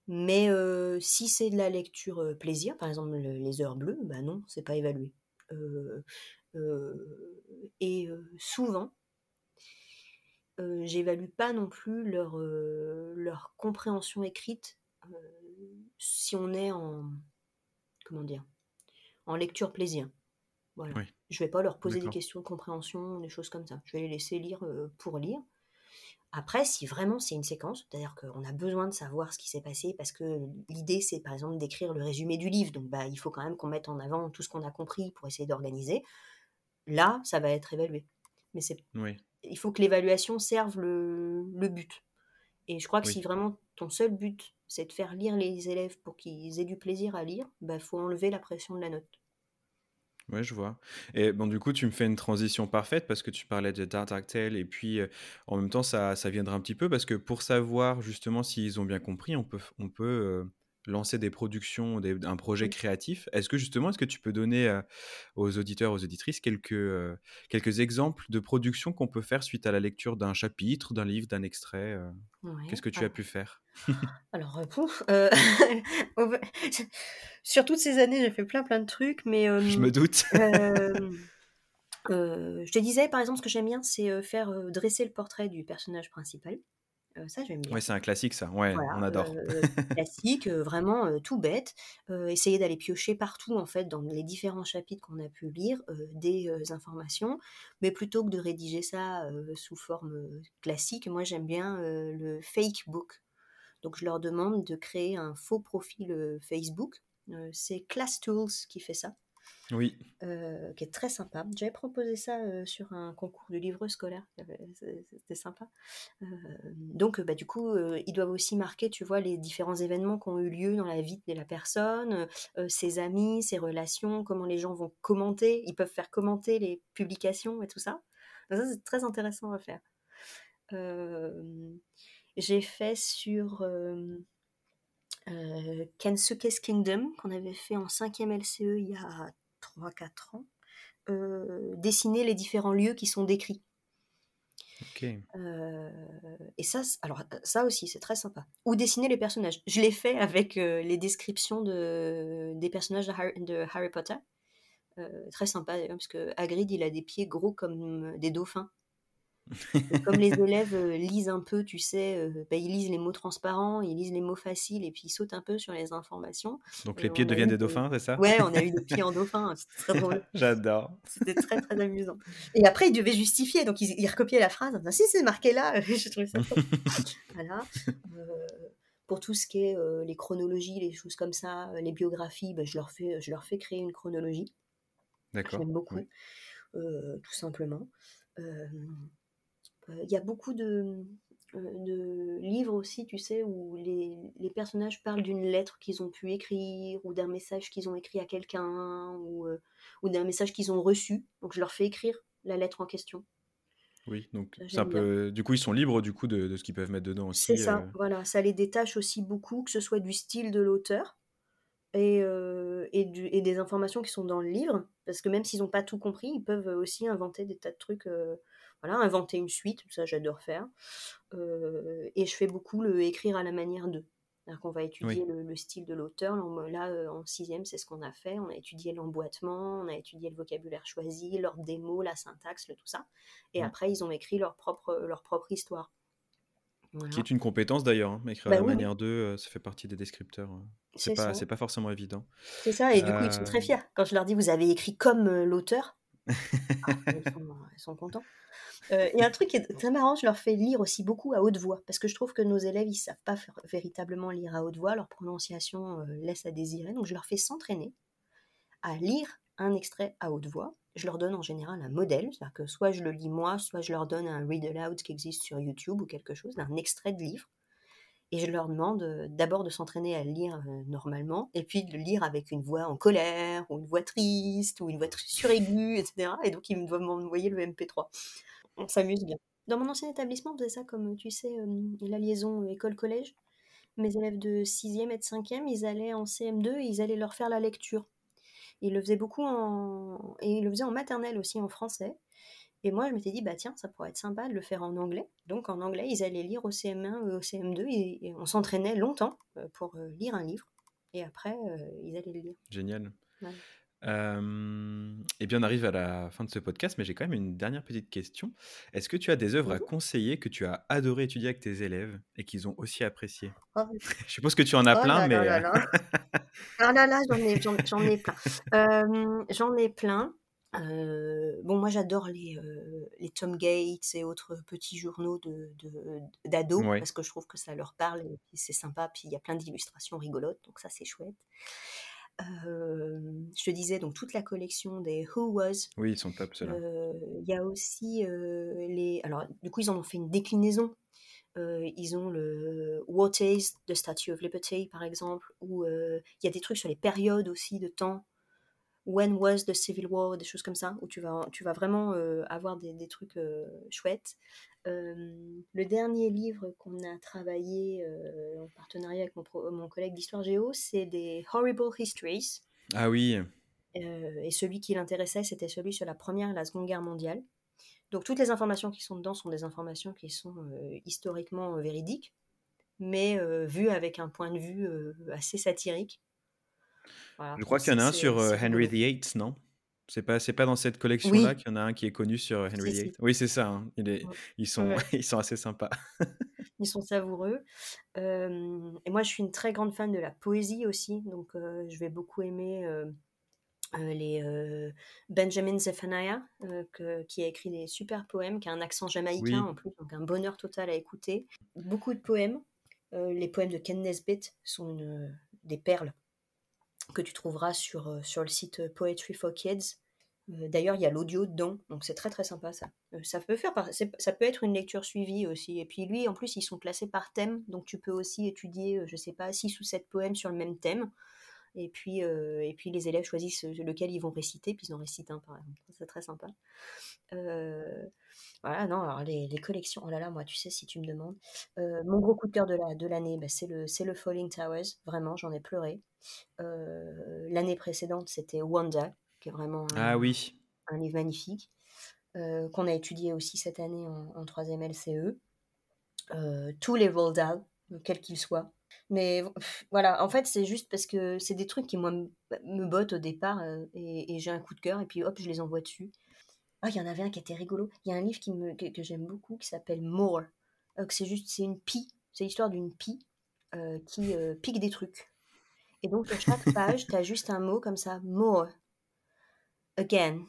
mais euh, si c'est de la lecture plaisir, par exemple le- les heures bleues, bah non, c'est pas évalué. Et souvent, euh, j'évalue pas non plus leur, euh, leur compréhension écrite euh, si on est en comment dire en lecture plaisir. Voilà. Oui. Je vais pas leur poser des questions de compréhension, des choses comme ça. Je vais les laisser lire pour lire. Après, si vraiment c'est une séquence, c'est-à-dire qu'on a besoin de savoir ce qui s'est passé, parce que l'idée c'est par exemple d'écrire le résumé du livre, donc bah, il faut quand même qu'on mette en avant tout ce qu'on a compris pour essayer d'organiser, là, ça va être évalué. Mais c'est, Oui. Il faut que l'évaluation serve le, le but. Et je crois que Oui. si vraiment ton seul but c'est de faire lire les élèves pour qu'ils aient du plaisir à lire, il bah, faut enlever la pression de la note. Ouais, je vois. Et bon, du coup, tu me fais une transition parfaite parce que tu parlais de Tale et puis euh, en même temps, ça, ça viendra un petit peu parce que pour savoir justement s'ils ont bien compris, on peut, on peut euh, lancer des productions, des- un projet Oui. créatif. Est-ce que justement, est-ce que tu peux donner euh, aux auditeurs, aux auditrices quelques, euh, quelques exemples de productions qu'on peut faire suite à la lecture d'un chapitre, d'un livre, d'un extrait euh, Ouais. Qu'est-ce que tu as pu faire? Alors, pouf, sur toutes ces années, j'ai fait plein plein de trucs, mais Je me doute. je te disais, par exemple, ce que j'aime bien, c'est faire dresser le portrait du personnage principal. Euh, ça, j'aime bien. Ouais, c'est un classique ça. Ouais, Voilà, on adore. euh, classique, euh, vraiment tout bête. Essayer d'aller piocher partout, en fait, dans les différents chapitres qu'on a pu lire, des informations. Mais plutôt que de rédiger ça sous forme classique, moi, j'aime bien le fake book. Donc, je leur demande de créer un faux profil Facebook. C'est Class Tools qui fait ça. Oui. euh, qui est très sympa. J'avais proposé ça euh, sur un concours de livres scolaires, c'était sympa. Euh, donc, bah, du coup, ils doivent aussi marquer, tu vois, les différents événements qui ont eu lieu dans la vie de la personne, ses amis, ses relations, comment les gens vont commenter. Ils peuvent faire commenter les publications et tout ça. Ça, c'est très intéressant à faire. J'ai fait sur euh, euh, Kensuke's Kingdom, qu'on avait fait en 5e LCE il y a 3-4 ans, euh, dessiner les différents lieux qui sont décrits. Ok. Euh, et ça, alors ça aussi, c'est très sympa. Ou dessiner les personnages. Je l'ai fait avec euh, les descriptions de, des personnages de Harry, de Harry Potter. Euh, très sympa d'ailleurs, parce que Hagrid, il a des pieds gros comme euh, des dauphins. Comme les élèves euh, lisent un peu, tu sais, euh, bah, ils lisent les mots transparents, ils lisent les mots faciles, et puis ils sautent un peu sur les informations. Donc Et les pieds deviennent des dauphins, c'est ça? Ouais, on a eu des pieds en dauphin, hein, c'était très drôle. J'adore. C'était très très amusant. Et après, il devait justifier, donc il, il recopiait la phrase. Ah, si, c'est marqué là. J'ai trouvé ça. Voilà. Euh, pour tout ce qui est les chronologies, les choses comme ça, les biographies, ben, je, leur fais, je leur fais créer une chronologie. D'accord. J'aime beaucoup, Oui. tout simplement. Euh, Il y a beaucoup de, euh, de livres aussi, tu sais, où les, les personnages parlent d'une lettre qu'ils ont pu écrire, ou d'un message qu'ils ont écrit à quelqu'un, ou, euh, ou d'un message qu'ils ont reçu. Donc je leur fais écrire la lettre en question. Oui, donc c'est un peu. Du coup, ils sont libres du coup de, de ce qu'ils peuvent mettre dedans aussi. C'est ça, euh, voilà, ça les détache aussi beaucoup, que ce soit du style de l'auteur et, euh, et, du- et des informations qui sont dans le livre, parce que même s'ils n'ont pas tout compris, ils peuvent aussi inventer des tas de trucs, euh, voilà, inventer une suite, ça j'adore faire. Euh, et je fais beaucoup le écrire à la manière d'eux. C'est-à-dire qu'on va étudier Oui. le, le style de l'auteur. Là, euh, en sixième, c'est ce qu'on a fait. On a étudié l'emboîtement, on a étudié le vocabulaire choisi, l'ordre des mots, la syntaxe, le tout ça. Et Mm. après, ils ont écrit leur propre, leur propre histoire. Voilà. Qui est une compétence d'ailleurs. hein, Écrire Bah la oui, oui. manière d'eux, euh, ça fait partie des descripteurs. euh. C'est pas, pas forcément évident. C'est ça, et du coup, ils sont très Euh, fiers. Quand je leur dis, vous avez écrit comme euh, l'auteur, ah, ils, sont, ils sont contents. Euh, Il y a un truc qui est très marrant, je leur fais lire aussi beaucoup à haute voix, parce que je trouve que nos élèves, ils savent pas faire- véritablement lire à haute voix, leur prononciation euh, laisse à désirer, donc je leur fais s'entraîner à lire un extrait à haute voix. Je leur donne en général un modèle, c'est-à-dire que soit je le lis moi, soit je leur donne un read aloud qui existe sur YouTube ou quelque chose, un extrait de livre. Et je leur demande euh, d'abord de s'entraîner à lire euh, normalement, et puis de le lire avec une voix en colère, ou une voix triste, ou une voix suraiguë, etc. Et donc ils doivent m'envoyer le MP3. On s'amuse bien. Dans mon ancien établissement, on faisait ça comme, tu sais, euh, la liaison école-collège. Mes élèves de 6e et de 5e, ils allaient en CM2 et ils allaient leur faire la lecture. Ils le faisaient beaucoup en... Et ils le faisaient en maternelle aussi, en français. Et moi, je m'étais dit, bah tiens, ça pourrait être sympa de le faire en anglais. Donc en anglais, ils allaient lire au CM1 ou au CM2 et, et on s'entraînait longtemps euh, pour euh, lire un livre. Et après, euh, ils allaient le lire. Génial. Euh, et bien, on arrive à la fin de ce podcast, mais j'ai quand même une dernière petite question. Est-ce que tu as des œuvres à conseiller que tu as adoré étudier avec tes élèves et qu'ils ont aussi apprécié Oh, Je suppose que tu en as Oh plein, là mais là là là. Ah là là, j'en ai, j'en, j'en ai plein. Euh, j'en ai plein. Euh, bon, moi j'adore les, euh, les Tom Gates et autres petits journaux de, de- d'ados Ouais. parce que je trouve que ça leur parle et c'est sympa. Puis il y a plein d'illustrations rigolotes, donc ça c'est chouette. Euh, je te disais donc toute la collection des Who Was. oui, ils sont top ceux-là. Il y a aussi les. Alors, du coup, ils en ont fait une déclinaison. Ils ont le What is the Statue of Liberty, par exemple, où il y a des trucs sur les périodes aussi de temps. When was the Civil War, des choses comme ça, où tu vas, tu vas vraiment euh, avoir des, des trucs euh, chouettes. Euh, le dernier livre qu'on a travaillé euh, en partenariat avec mon, pro- mon collègue d'Histoire Géo, c'est des Horrible Histories. Ah oui, Euh, et celui qui l'intéressait, c'était celui sur la Première et la Seconde Guerre mondiale. Donc toutes les informations qui sont dedans sont des informations qui sont historiquement véridiques, mais vues avec un point de vue assez satirique. Voilà. je crois qu'il y en a un sur Henry. VIII, non? C'est pas, c'est pas dans cette collection-là Oui. qu'il y en a un qui est connu sur euh, Henry Si, si. VIII. Oui, c'est ça. hein. Il est- Ouais. ils, sont, Ouais. ils sont assez sympas. Ils sont savoureux. Euh, et moi, je suis une très grande fan de la poésie aussi, donc euh, je vais beaucoup aimer euh, les Benjamin Zephaniah, que- qui a écrit des super poèmes, qui a un accent jamaïcain Oui. en plus, donc un bonheur total à écouter. Beaucoup de poèmes. Les poèmes de Ken Nesbitt sont une- des perles que tu trouveras sur, euh, sur le site euh, Poetry for Kids. Euh, D'ailleurs, il y a l'audio dedans, donc c'est très très sympa ça. Ça peut faire, par- ça peut être une lecture suivie aussi. Et puis lui, en plus, ils sont classés par thème, donc tu peux aussi étudier, je sais pas, 6 ou 7 poèmes sur le même thème. Et puis, euh, et puis les élèves choisissent lequel ils vont réciter, puis ils en récitent un par exemple. C'est très sympa. Euh, voilà, non, alors les, les collections, oh là là, moi, tu sais, si tu me demandes. Euh, mon gros coup de cœur de la- de l'année, bah, c'est le, c'est le Falling Towers, vraiment, j'en ai pleuré. L'année précédente, c'était Wanda, qui est vraiment un, Ah oui. un livre magnifique, qu'on a étudié aussi cette année en, en 3e LCE. Tous les Roald Dahl, quels qu'ils soient. Mais pff, voilà, en fait, c'est juste parce que c'est des trucs qui, moi, me, bottent au départ euh, et, et j'ai un coup de cœur et puis hop, je les envoie dessus. Ah, il y en avait un qui était rigolo. Il y a un livre qui me, que, que j'aime beaucoup qui s'appelle More. Euh, c'est juste, c'est une pie. C'est l'histoire d'une pie euh, qui euh, pique des trucs. Et donc, sur chaque page, tu as juste un mot comme ça. More. Again.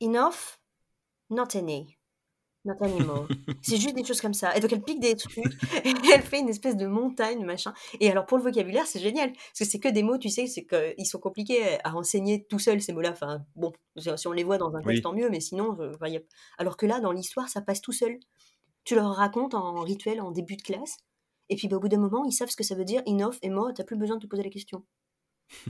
Enough? Not any. Not anymore. c'est juste des choses comme ça. Et donc, elle pique des trucs. Et elle fait une espèce de montagne, machin. Et alors, pour le vocabulaire, c'est génial. Parce que c'est que des mots, tu sais, c'est qu'ils sont compliqués à enseigner tout seuls, ces mots-là. Enfin, bon, si on les voit dans un texte, Oui. tant mieux. Mais sinon, euh, enfin, y a- alors que là, dans l'histoire, ça passe tout seul. Tu leur racontes en rituel, en début de classe. Et puis, bah, au bout d'un moment, ils savent ce que ça veut dire. Enough et more. T'as plus besoin de te poser la question.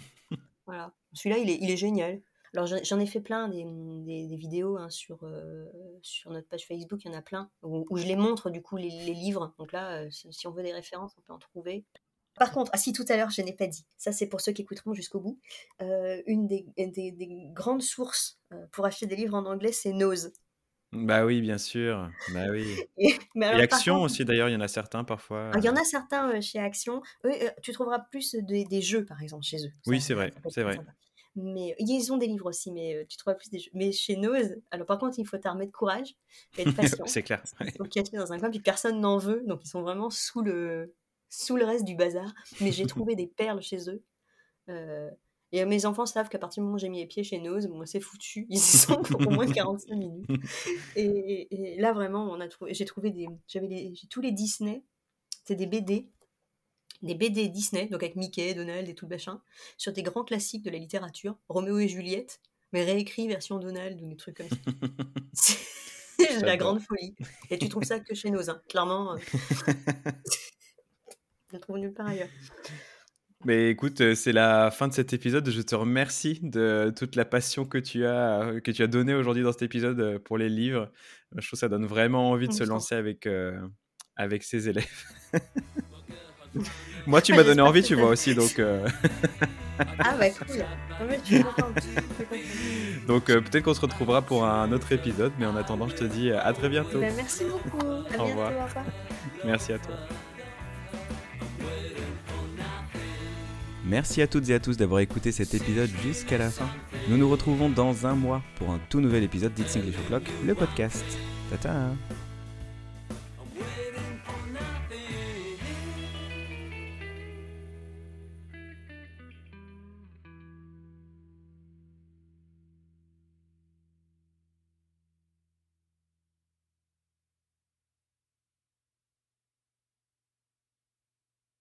Voilà. Celui-là, il est, il est génial. Alors, j'en ai fait plein des, des- des vidéos hein, sur, euh, sur notre page Facebook, il y en a plein, où, où je les montre, du coup, les, les livres. Donc là, euh, si, si on veut des références, on peut en trouver. Par contre, ah si tout à l'heure, je n'ai pas dit, ça c'est pour ceux qui écouteront jusqu'au bout, euh, une des, des- des grandes sources pour acheter des livres en anglais, c'est Nose. Bah oui, bien sûr. Bah oui. Et, mais alors, Action contre, aussi, d'ailleurs, il y en a certains parfois. ah, il y en a certains chez Action. Tu trouveras plus des, des jeux, par exemple, chez eux. Oui, c'est vrai, c'est vrai. sympa. Mais ils ont des livres aussi, mais euh, tu trouveras plus des jeux. Mais chez Nose, alors par contre, il faut t'armer de courage et de patience. C'est clair. ouais. Ils sont cachés dans un coin, puis personne n'en veut, donc ils sont vraiment sous le, sous le reste du bazar. Mais j'ai trouvé des perles chez eux. Euh, et mes enfants savent qu'à partir du moment où j'ai mis les pieds chez Nose, moi c'est foutu. Ils y sont pour au moins 45 minutes. Et, et- et là vraiment, on a trouvé, j'ai trouvé des, j'avais les- j'ai tous les Disney, c'est des BD, des BD Disney, donc avec Mickey, Donald et tout le machin, sur des grands classiques de la littérature, Roméo et Juliette, mais réécrit version Donald ou des trucs comme ça. C'est la grande folie. Et tu trouves ça que chez nos, hein. clairement. euh, je le trouve nulle part ailleurs. Mais écoute, euh, c'est la fin de cet épisode. Je te remercie de toute la passion que tu as, euh, que tu as donnée aujourd'hui dans cet épisode euh, pour les livres. Je trouve que ça donne vraiment envie de se lancer avec, euh, avec ses élèves. Moi, tu m'as donné envie, tu vois aussi. Donc, euh, Ah cool. Ouais, contente. donc euh, peut-être qu'on se retrouvera pour un autre épisode. Mais en attendant, je te dis euh, à très bientôt. Ben, merci beaucoup. À Au bientôt. revoir. Au revoir. Merci à toi. Merci à toutes et à tous d'avoir écouté cet épisode jusqu'à la fin. Nous nous retrouvons dans un mois pour un tout nouvel épisode d'It's English O'Clock, le podcast. Tata